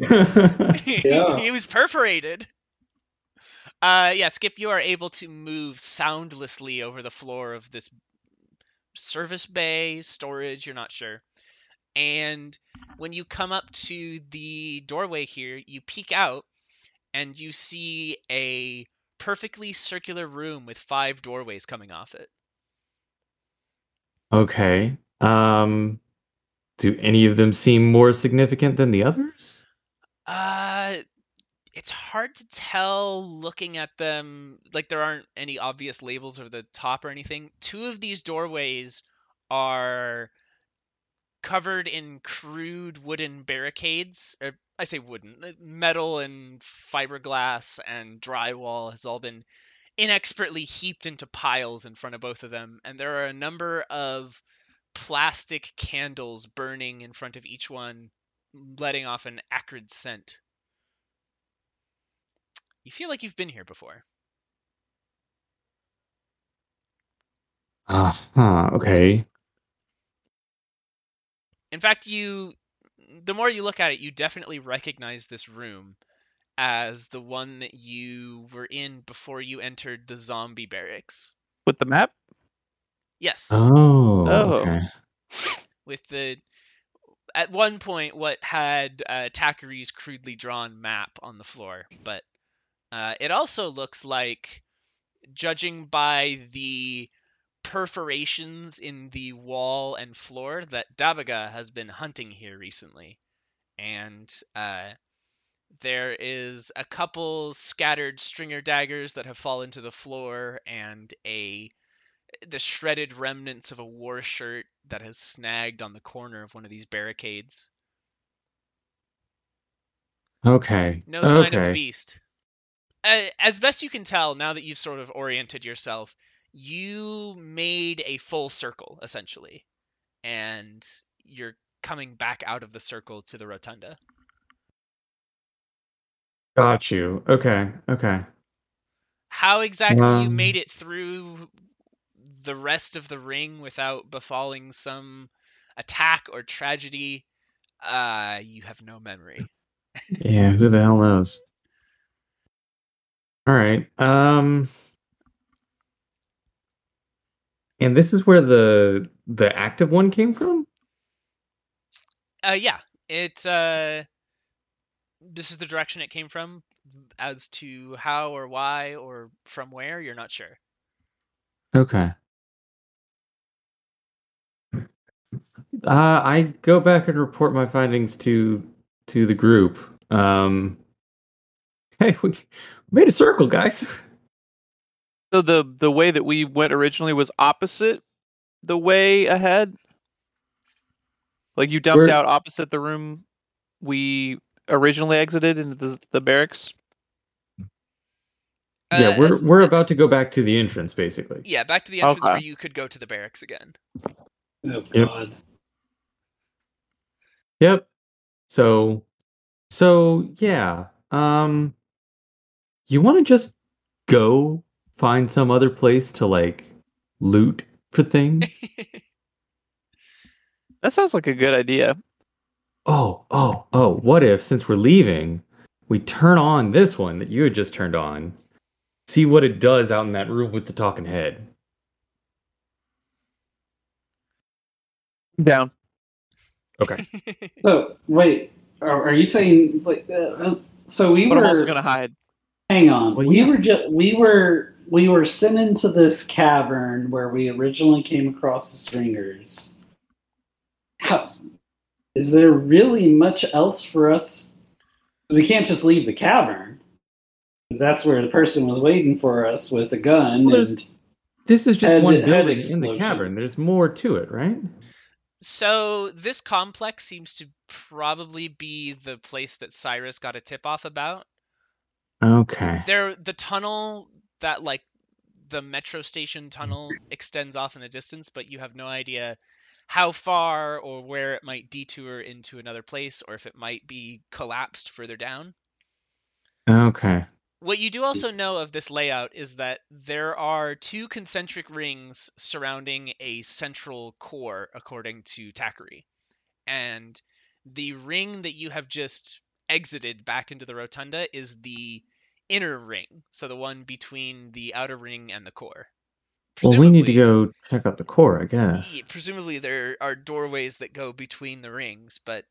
Yeah. he was perforated. Uh, yeah, Skip, you are able to move soundlessly over the floor of this service bay, storage, you're not sure. And when you come up to the doorway here, you peek out and you see a perfectly circular room with five doorways coming off it. okay. Um, do any of them seem more significant than the others? Uh, it's hard to tell looking at them. Like there aren't any obvious labels over the top or anything. Two of these doorways are covered in crude wooden barricades. Or I say wooden, metal and fiberglass and drywall has all been inexpertly heaped into piles in front of both of them, and there are a number of plastic candles burning in front of each one, letting off an acrid scent. You feel like you've been here before. Uh huh. Okay. In fact, you the more you look at it, you definitely recognize this room as the one that you were in before you entered the zombie barracks. With the map? Yes. Oh. Oh. Okay. with the at one point what had uh, Takari's crudely drawn map on the floor, but uh, it also looks like, judging by the perforations in the wall and floor, that Dabbagah has been hunting here recently, and uh, there is a couple scattered stringer daggers that have fallen to the floor, and a the shredded remnants of a war shirt that has snagged on the corner of one of these barricades. Okay. No sign of the beast. Uh, as best you can tell, now that you've sort of oriented yourself, you made a full circle essentially, and you're coming back out of the circle to the rotunda. Got you. Okay. Okay. How exactly you Um, made it through the rest of the ring without befalling some attack or tragedy, uh, you have no memory. Yeah. Who the hell knows? All right. Um. And this is where the the active one came from. Uh, yeah, It's Uh, this is the direction it came from. As to how or why or from where, you're not sure. Okay. Uh, I go back and report my findings to to the group. Um, hey, we made a circle, guys. So the the way that we went originally was opposite the way ahead. Like you dumped We're- out opposite the room we originally exited into the the barracks. yeah, Uh, we're as- we're about to go back to the entrance, basically. Yeah, back to the entrance where you could go to the barracks again. Oh Yep. god. Yep. So, so yeah. Um, you want to just go find some other place to like loot for things? That sounds like a good idea. oh, oh, oh! What if, since we're leaving, we turn on this one that you had just turned on? See what it does out in that room with the talking head. Down. Okay. So wait, are, are you saying like? Uh, uh, so we But were. I'm also gonna hide. Hang on. Well, we yeah. were just we were we were sent into this cavern where we originally came across the stringers. How, Yes. is there really much else for us? We can't just leave the cavern. 'Cause That's where the person was waiting for us with a gun. Well, and, This is just Head- one building in the cavern. There's more to it, right? So this complex seems to probably be the place that Cyrus got a tip off about. Okay. There, the tunnel that like the metro station mm-hmm. tunnel extends off in the distance, but you have no idea how far or where it might detour into another place, or if it might be collapsed further down. Okay. What you do also know of this layout is that there are two concentric rings surrounding a central core, according to Takari. And the ring that you have just exited back into the rotunda is the inner ring, so the one between the outer ring and the core. Well, we need to go check out the core, I guess. Yeah, presumably there are doorways that go between the rings, but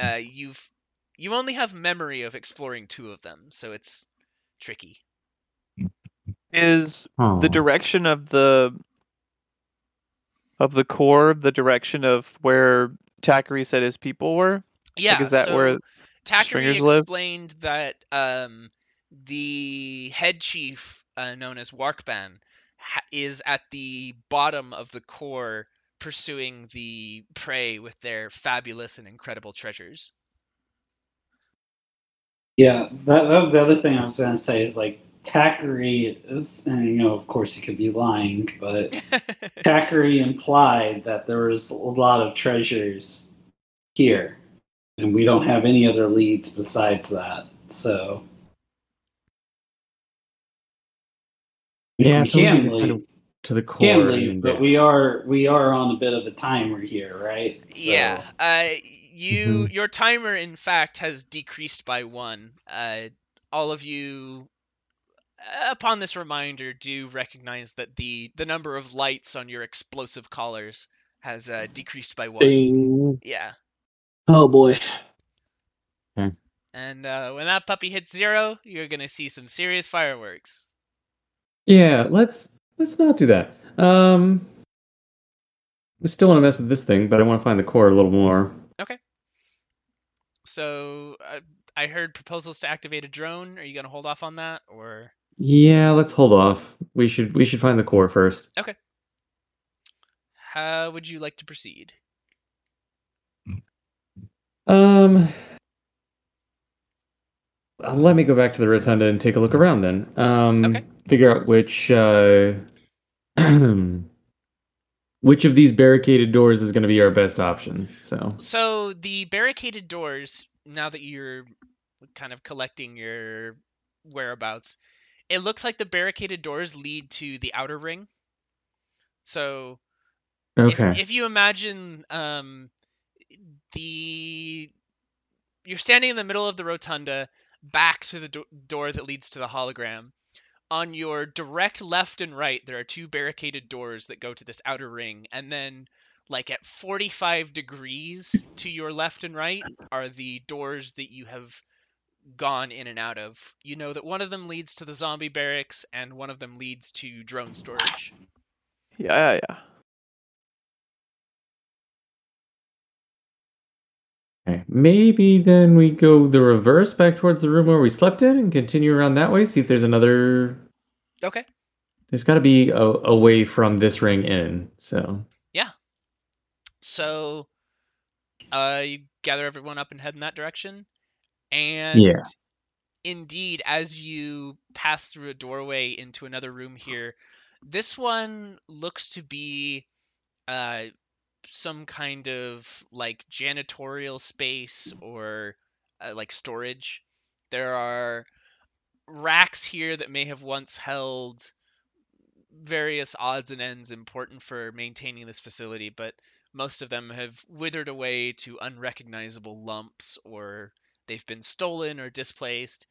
uh, you've you only have memory of exploring two of them, so it's tricky. Is Oh. the direction of the of the core the direction of where Takari said his people were? Yeah, is that so where Takari stringers live? explained that um, the head chief, uh, known as Warkban, ha- is at the bottom of the core pursuing the prey with their fabulous and incredible treasures. yeah, that, that was the other thing I was going to say is like Takari is, and you know, of course, he could be lying, but Takari implied that there was a lot of treasures here, and we don't have any other leads besides that. So Yeah, we so can need to kind leave. of to the core. Can and leave, but we are we are on a bit of a timer here, right? So- Yeah. Uh, you Mhm. your timer in fact has decreased by one. Uh, all of you, uh, upon this reminder, do recognize that the the number of lights on your explosive collars has uh, decreased by one. Ding. Yeah. Oh boy. And uh, when that puppy hits zero, you're gonna see some serious fireworks. Yeah, let's let's not do that. Um, we still want to mess with this thing, but I want to find the core a little more. Okay. So uh, I heard proposals to activate a drone. Are you gonna hold off on that, or Yeah, let's hold off. We should we should find the core first. Okay. how would you like to proceed? Um, let me go back to the rotunda and take a look around then. Um, Okay. Figure out which uh, which of these barricaded doors is going to be our best option. So So the barricaded doors, now that you're kind of collecting your whereabouts, it looks like the barricaded doors lead to the outer ring. So if- okay, if, you imagine um, the you're standing in the middle of the rotunda, back to the do- door that leads to the hologram. On your direct left and right, there are two barricaded doors that go to this outer ring, and then, like at 45 degrees to your left and right, are the doors that you have gone in and out of. You know that one of them leads to the zombie barracks, and one of them leads to drone storage. Yeah, yeah, yeah. Okay. Maybe then we go the reverse back towards the room where we slept in and continue around that way. See if there's another. Okay. There's got to be a, a way from this ring in. So Yeah. So, uh, you gather everyone up and head in that direction. And Yeah. indeed, as you pass through a doorway into another room here, this one looks to be uh, some kind of like janitorial space or uh, like storage. There are racks here that may have once held various odds and ends important for maintaining this facility, but most of them have withered away to unrecognizable lumps or they've been stolen or displaced.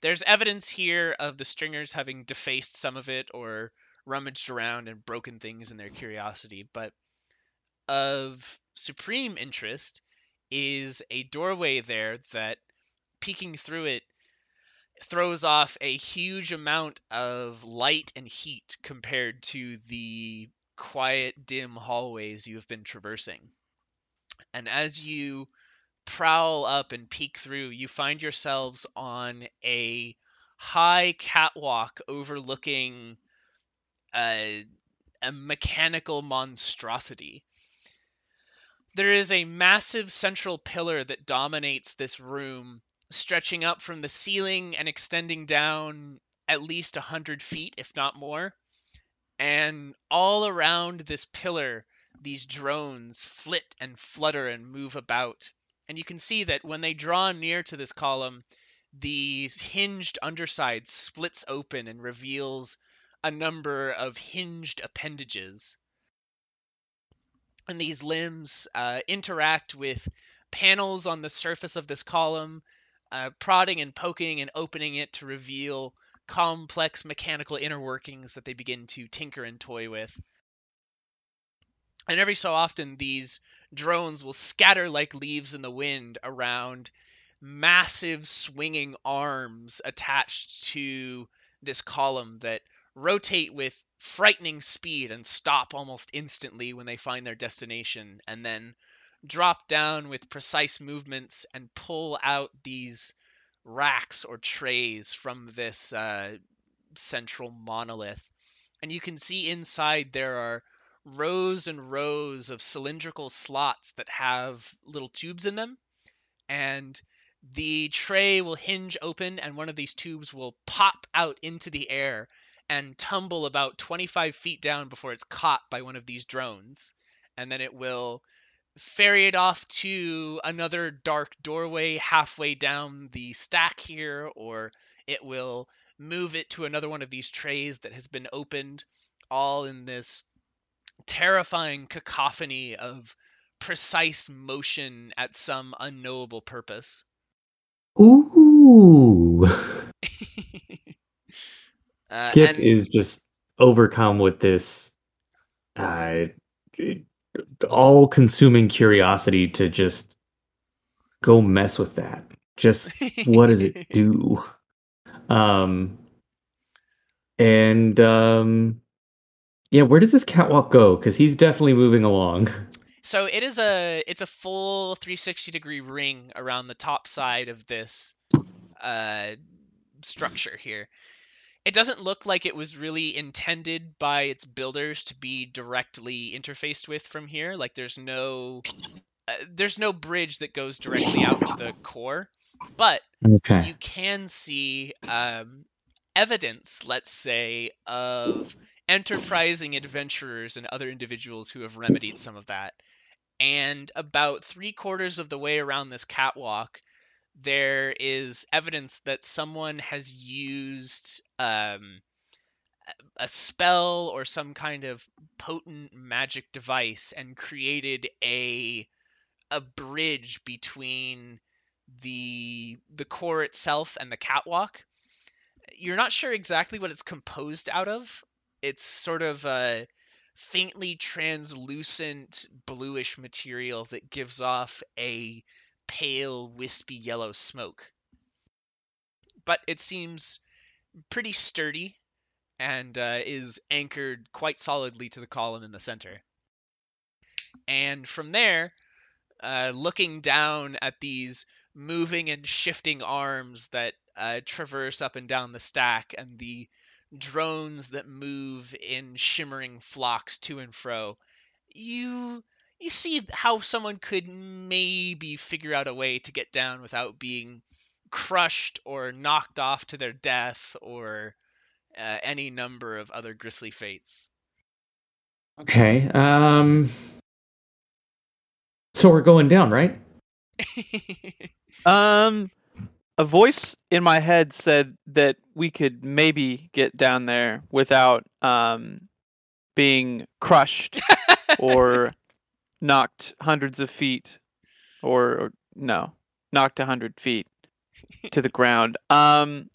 There's evidence here of the stringers having defaced some of it or rummaged around and broken things in their curiosity, but of supreme interest is a doorway there that peeking through it throws off a huge amount of light and heat compared to the quiet, dim hallways you have been traversing. And as you prowl up and peek through, you find yourselves on a high catwalk overlooking a, a mechanical monstrosity. There is a massive central pillar that dominates this room, stretching up from the ceiling and extending down at least a hundred feet, if not more. And all around this pillar, these drones flit and flutter and move about. And you can see that when they draw near to this column, the hinged underside splits open and reveals a number of hinged appendages. And these limbs uh, interact with panels on the surface of this column, uh, prodding and poking and opening it to reveal complex mechanical inner workings that they begin to tinker and toy with. And every so often, these drones will scatter like leaves in the wind around massive swinging arms attached to this column that rotate with frightening speed and stop almost instantly when they find their destination, and then drop down with precise movements and pull out these racks or trays from this uh, central monolith. And you can see inside there are rows and rows of cylindrical slots that have little tubes in them. And the tray will hinge open, and one of these tubes will pop out into the air and tumble about 25 feet down before it's caught by one of these drones. And then it will ferry it off to another dark doorway halfway down the stack here, or it will move it to another one of these trays that has been opened. all in this terrifying cacophony of precise motion at some unknowable purpose. Ooh. uh, Skip and is just overcome with this uh, all consuming curiosity to just go mess with that. Just what does it do? Um and um yeah, where does this catwalk go? Because he's definitely moving along. So it is a it's a full 360 degree ring around the top side of this uh, structure here. It doesn't look like it was really intended by its builders to be directly interfaced with from here. Like there's no uh, there's no bridge that goes directly out to the core, but Okay. you can see um, evidence, let's say, of enterprising adventurers and other individuals who have remedied some of that. And about three quarters of the way around this catwalk, there is evidence that someone has used um, a spell or some kind of potent magic device and created a a bridge between the the core itself and the catwalk. You're not sure exactly what it's composed out of. It's sort of a faintly translucent bluish material that gives off a pale wispy yellow smoke. But it seems pretty sturdy and uh, is anchored quite solidly to the column in the center. And from there, uh, looking down at these moving and shifting arms that uh, traverse up and down the stack and the drones that move in shimmering flocks to and fro you you see how someone could maybe figure out a way to get down without being crushed or knocked off to their death or uh, any number of other grisly fates Okay. Um So we're going down, right? Um, a voice in my head said that we could maybe get down there without um being crushed or knocked hundreds of feet, or, or no, knocked a hundred feet to the ground. Um,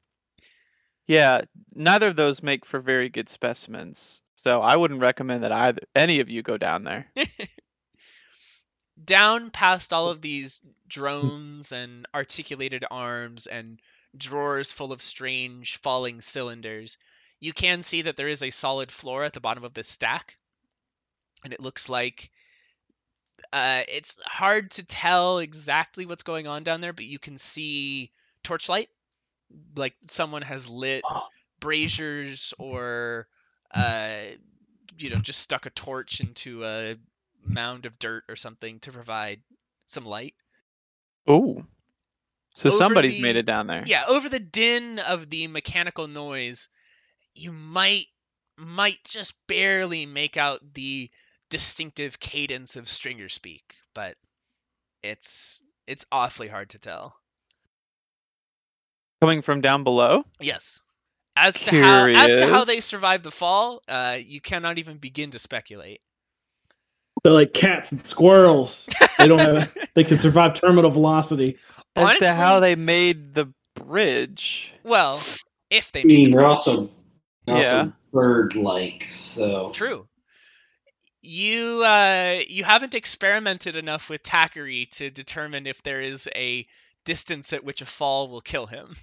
yeah, neither of those make for very good specimens. So I wouldn't recommend that either any of you go down there. down past all of these drones and articulated arms and drawers full of strange falling cylinders, you can see that there is a solid floor at the bottom of this stack. And it looks like uh, it's hard to tell exactly what's going on down there, but you can see torchlight. Like someone has lit braziers or, uh, you know, just stuck a torch into a mound of dirt or something to provide some light. Oh, so Over somebody's the- made it down there. Yeah, over the din of the mechanical noise, you might might just barely make out the distinctive cadence of stringer speak, but it's it's awfully hard to tell. Coming from down below. Yes. As to how as to how they survived the fall, uh, you cannot even begin to speculate. They're like cats and squirrels. They don't have. they can survive terminal velocity. As to how they made the bridge. Well, if they I made mean, the they're bridge. also, they're Yeah. also bird-like, so True. You uh, you haven't experimented enough with Takari to determine if there is a distance at which a fall will kill him.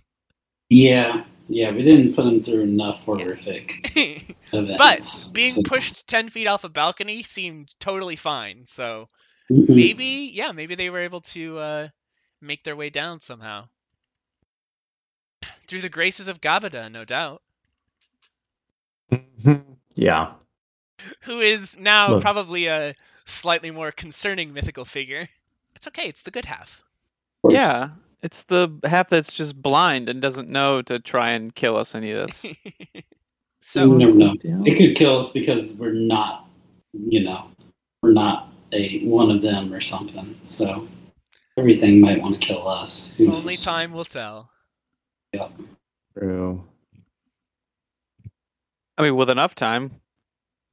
yeah, yeah. We didn't put him through enough horrific events. but being so- pushed ten feet off a balcony seemed totally fine. So Mhm. maybe, yeah, maybe they were able to uh, make their way down somehow through the graces of Gabada, no doubt. yeah. Who is now Look. probably a slightly more concerning mythical figure. It's okay. It's the good half. Yeah, it's the half that's just blind and doesn't know to try and kill us any of this. You so never know. Down. It could kill us because we're not, you know, we're not a one of them or something. So everything might want to kill us. Who only knows? time will tell. Yep. True. I mean, with enough time,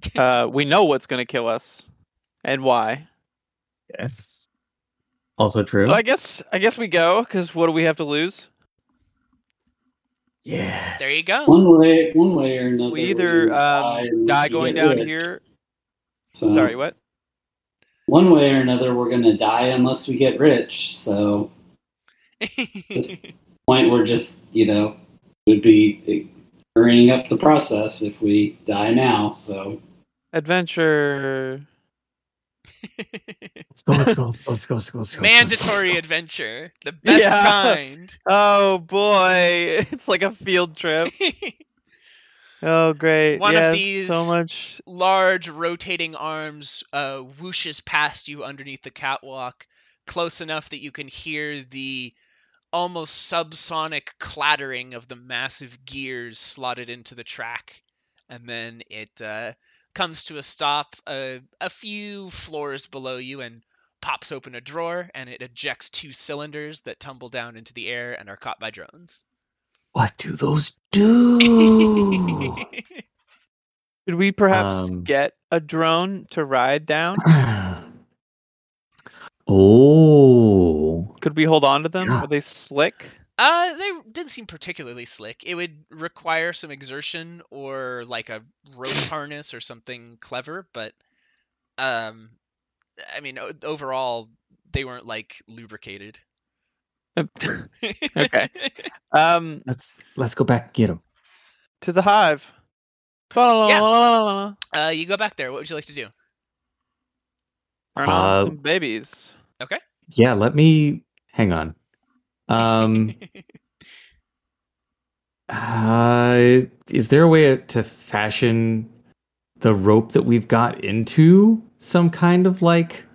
uh, we know what's going to kill us and why. Yes. Also true. So I guess I guess we go because what do we have to lose? yes. There you go. One way, one way or another. We either um, die going down rich. here. So, Sorry, what? One way or another, we're gonna die unless we get rich. So, point we're just you know would be hurrying up the process if we die now. So, Adventure. Let's go. Let's go. Let's go. Let's go. Let's go. Let's go. Mandatory adventure, the best Yeah. kind. Oh boy, it's like a field trip. Oh great. One of these- so much. Large rotating arms uh, whooshes past you underneath the catwalk, close enough that you can hear the almost subsonic clattering of the massive gears slotted into the track, and then it uh, comes to a stop uh, a few floors below you and pops open a drawer and it ejects two cylinders that tumble down into the air and are caught by drones. What do those do? Should we perhaps Um, get a drone to ride down? oh. Could we hold on to them? Yeah. Are they slick? Uh, they didn't seem particularly slick. It would require some exertion or like a rope harness or something clever, but um, I mean, o- overall, they weren't like lubricated. Okay. um, Let's let's go back and get them. to the hive. Yeah. Uh, you go back there. What would you like to do? Uh, some babies. Okay. Yeah, let me hang on. Um uh is there a way to fashion the rope that we've got into some kind of like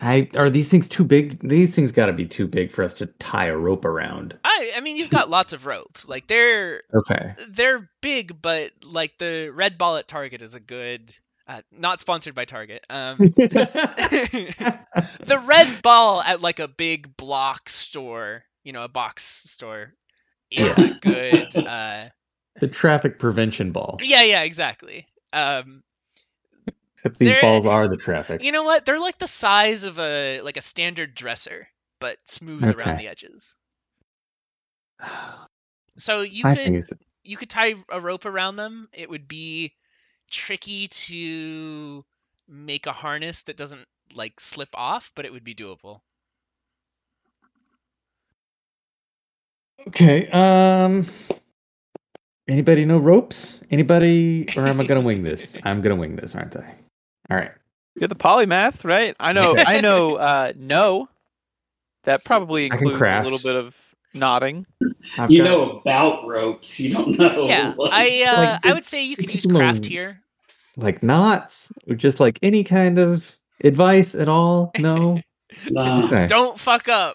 I are these things too big? These things got to be too big for us to tie a rope around. I, I mean, you've got lots of rope. Like they're Okay. they're big, but like the red ball at Target is a good. Uh, not sponsored by Target. Um, the red ball at like a big block store, you know, a box store, is a good. Uh, the traffic prevention ball. yeah, yeah, exactly. Um, Except these balls are the traffic. you know what? They're like the size of a like a standard dresser, but smooth around the edges. So you I could think it's you could tie a rope around them. It would be tricky to make a harness that doesn't like slip off, but it would be doable. Okay. Um anybody know ropes? Anybody or am I gonna wing this? I'm gonna wing this, aren't I? All right. You're the polymath, right? I know. I know. Uh, no. That probably includes a little bit of nodding. I've you got- know about ropes. You don't know. yeah, like- I uh, like I would say you the could use craft here. like knots or just like any kind of advice at all? No. Nah. Okay. Don't fuck up.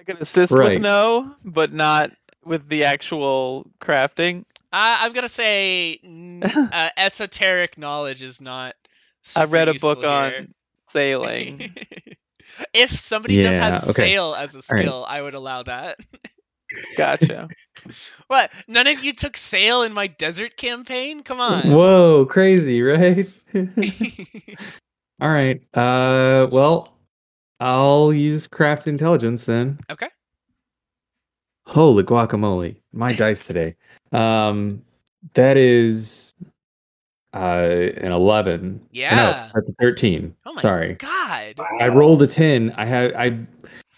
I can assist Right. with no, but not with the actual crafting. Uh, I'm gonna say uh, esoteric knowledge is not. I read a book useful on sailing. If somebody does have okay. sail as a right. skill, I would allow that. Gotcha. What? None of you took sail in my desert campaign? Come on. Whoa, crazy, right? all right. Uh well, I'll use craft intelligence then. Okay. Holy guacamole. My dice today. Um that is uh an 11. No, Yeah. that's a 13. Oh my Sorry. God. I rolled a 10. I had I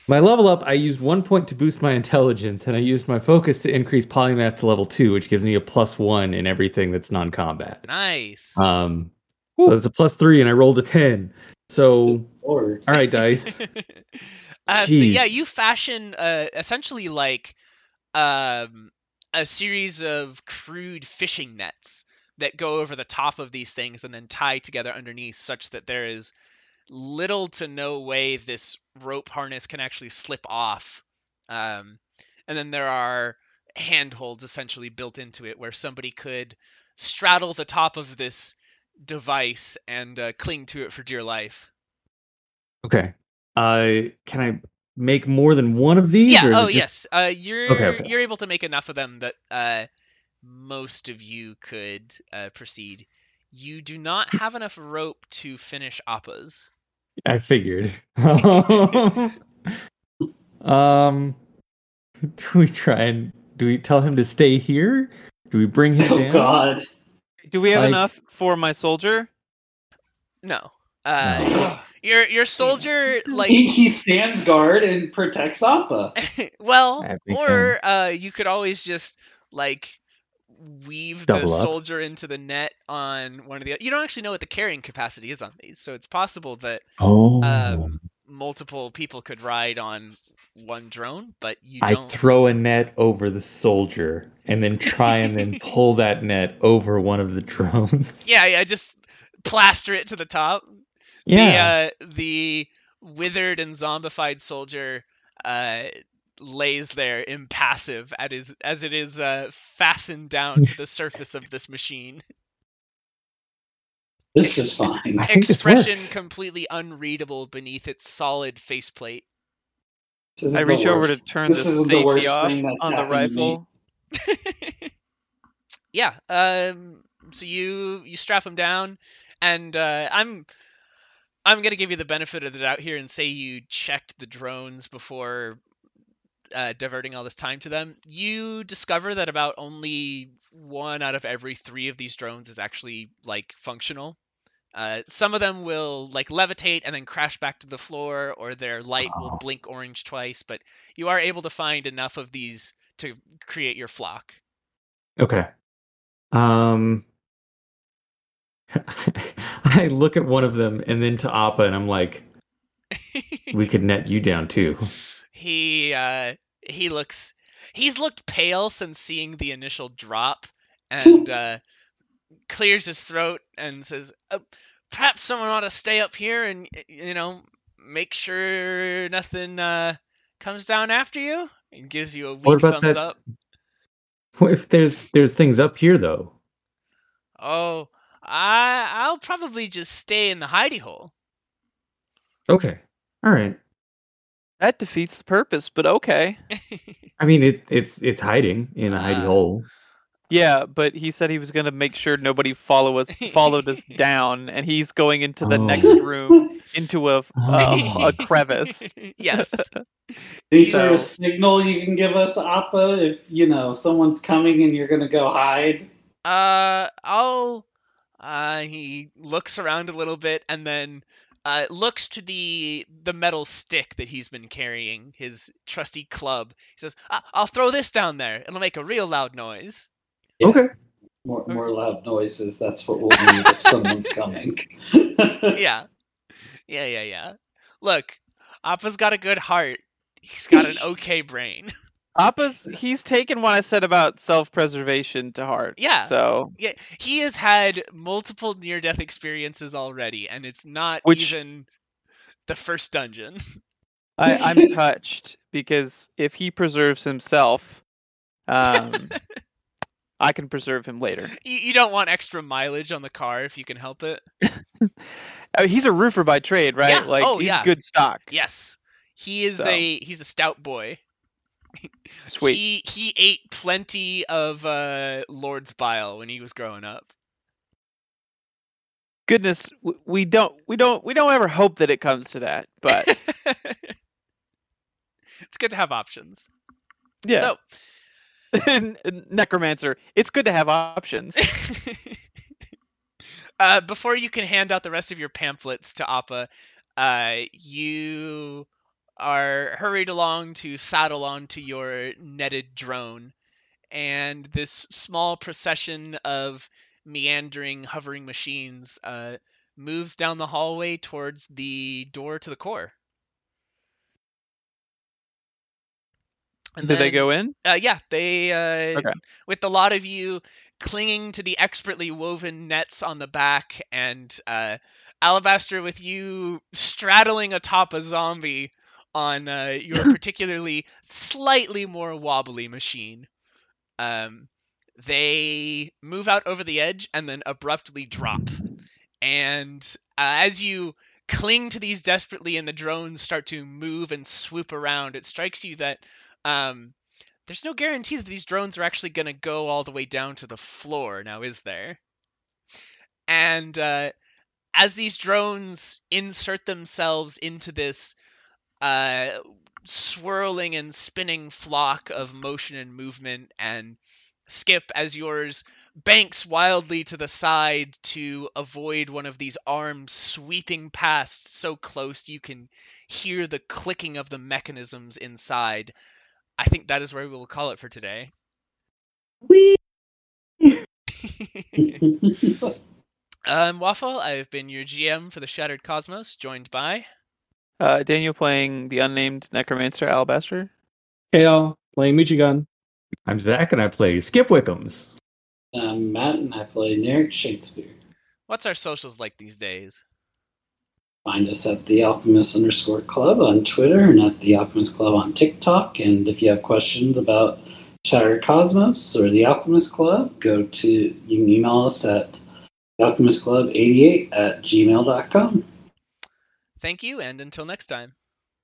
my level up, I used one point to boost my intelligence, and I used my focus to increase polymath to level two, which gives me a plus one in everything that's non-combat. Nice. Um, so it's a plus three, and I rolled a ten. So, Lord. all right, dice. uh, so yeah, you fashion uh, essentially like um, a series of crude fishing nets that go over the top of these things and then tie together underneath, such that there is little to no way this rope harness can actually slip off. Um, and then there are handholds essentially built into it where somebody could straddle the top of this device and uh, cling to it for dear life. Okay. Uh, can I make more than one of these? Yeah. Oh, just- yes. Uh, you're Okay, okay. you're able to make enough of them that uh, most of you could uh, proceed. you do not have enough rope to finish Appa's. I figured. um, do we try and do we tell him to stay here? Do we bring him Oh down? God. Do we have Like- enough for my soldier? No. Uh, No. your your soldier like he, he stands guard and protects Appa. well, or sense. uh, you could always just like weave Double the up. soldier into the net on one of the. You don't actually know what the carrying capacity is on these, so it's possible that Oh, Um, multiple people could ride on one drone, but you I don't. throw a net over the soldier and then try and then pull that net over one of the drones. yeah, yeah, just plaster it to the top. yeah. The uh, the withered and zombified soldier uh, lays there impassive at his, as it is uh, fastened down to the surface of this machine. This is fine. I this Expression completely unreadable beneath its solid faceplate. This I reach over to turn this the safety the worst off thing that's on the happened to me. rifle. yeah. Um. So you you strap him down, and uh, I'm I'm gonna give you the benefit of the doubt here and say you checked the drones before uh, diverting all this time to them. You discover that about only one out of every three of these drones is actually like functional. Uh, some of them will like levitate and then crash back to the floor, or their light will blink orange twice. But you are able to find enough of these to create your flock. Okay. Um I look at one of them and then to Appa and I'm like, we could net you down too. he uh he looks he's looked pale since seeing the initial drop and uh clears his throat and says uh, perhaps someone ought to stay up here and you know make sure nothing uh comes down after you and gives you a What weak about thumbs that- up What if there's there's things up here though? oh i i'll probably just stay in the hidey hole Okay. All right. That defeats the purpose, but okay. I mean it it's it's hiding in a hidey Uh, hole. Yeah, but he said he was gonna make sure nobody follow us followed us down, and he's going into the Oh. next room into a Oh. a, a crevice. yes Is there a signal you can give us, Appa, if you know someone's coming and you're gonna go hide? Uh, I'll. Uh, he looks around a little bit and then uh, looks to the the metal stick that he's been carrying, his trusty club. He says, "I- "I'll throw this down there. It'll make a real loud noise." Yeah. Okay. More, more loud noises. That's what we'll need if someone's coming. Yeah, yeah, yeah, yeah. Look, Appa's got a good heart. He's got an okay brain. Appa's he's taken what I said about self preservation to heart. Yeah. So Yeah, he has had multiple near death experiences already, and it's not Which- even the first dungeon. I, I'm touched because if he preserves himself, um, I can preserve him later. You, you don't want extra mileage on the car if you can help it. I mean, he's a roofer by trade, right? Yeah. Like Oh, he's yeah. good stock. Yes, he is So. a he's a stout boy. Sweet. He he ate plenty of uh, Lord's bile when he was growing up. Goodness, we don't we don't we don't ever hope that it comes to that, but it's good to have options. yeah. So Necromancer, it's good to have options. uh, before you can hand out the rest of your pamphlets to Appa, uh, you are hurried along to saddle onto your netted drone, and this small procession of meandering, hovering machines uh, moves down the hallway towards the door to the core. And Did they go in? uh, yeah, they uh, Okay. with a lot of you clinging to the expertly woven nets on the back, and uh, Alabaster with you straddling atop a zombie on uh, your particularly slightly more wobbly machine. Um, they move out over the edge and then abruptly drop. And uh, as you cling to these desperately, and the drones start to move and swoop around, it strikes you that um, there's no guarantee that these drones are actually going to go all the way down to the floor now is there and uh, as these drones insert themselves into this uh, swirling and spinning flock of motion and movement and skip as yours banks wildly to the side to avoid one of these arms sweeping past so close you can hear the clicking of the mechanisms inside. I think that is where we will call it for today. Whee! um, Waffle, I've been your GM for the Shattered Cosmos, joined by. Uh, Daniel playing the unnamed necromancer Alabaster. Kale playing Michigan. I'm Zach, and I play Skip Wickums. I'm Matt, and I play Narek Shakespeare. What's our socials like these days? Find us at the Alchemist underscore club on Twitter and at the Alchemist Club on TikTok. And if you have questions about Shattered Cosmos or the Alchemist Club, go to you can email us at alchemistclub88 at gmail.com. Thank you, and until next time.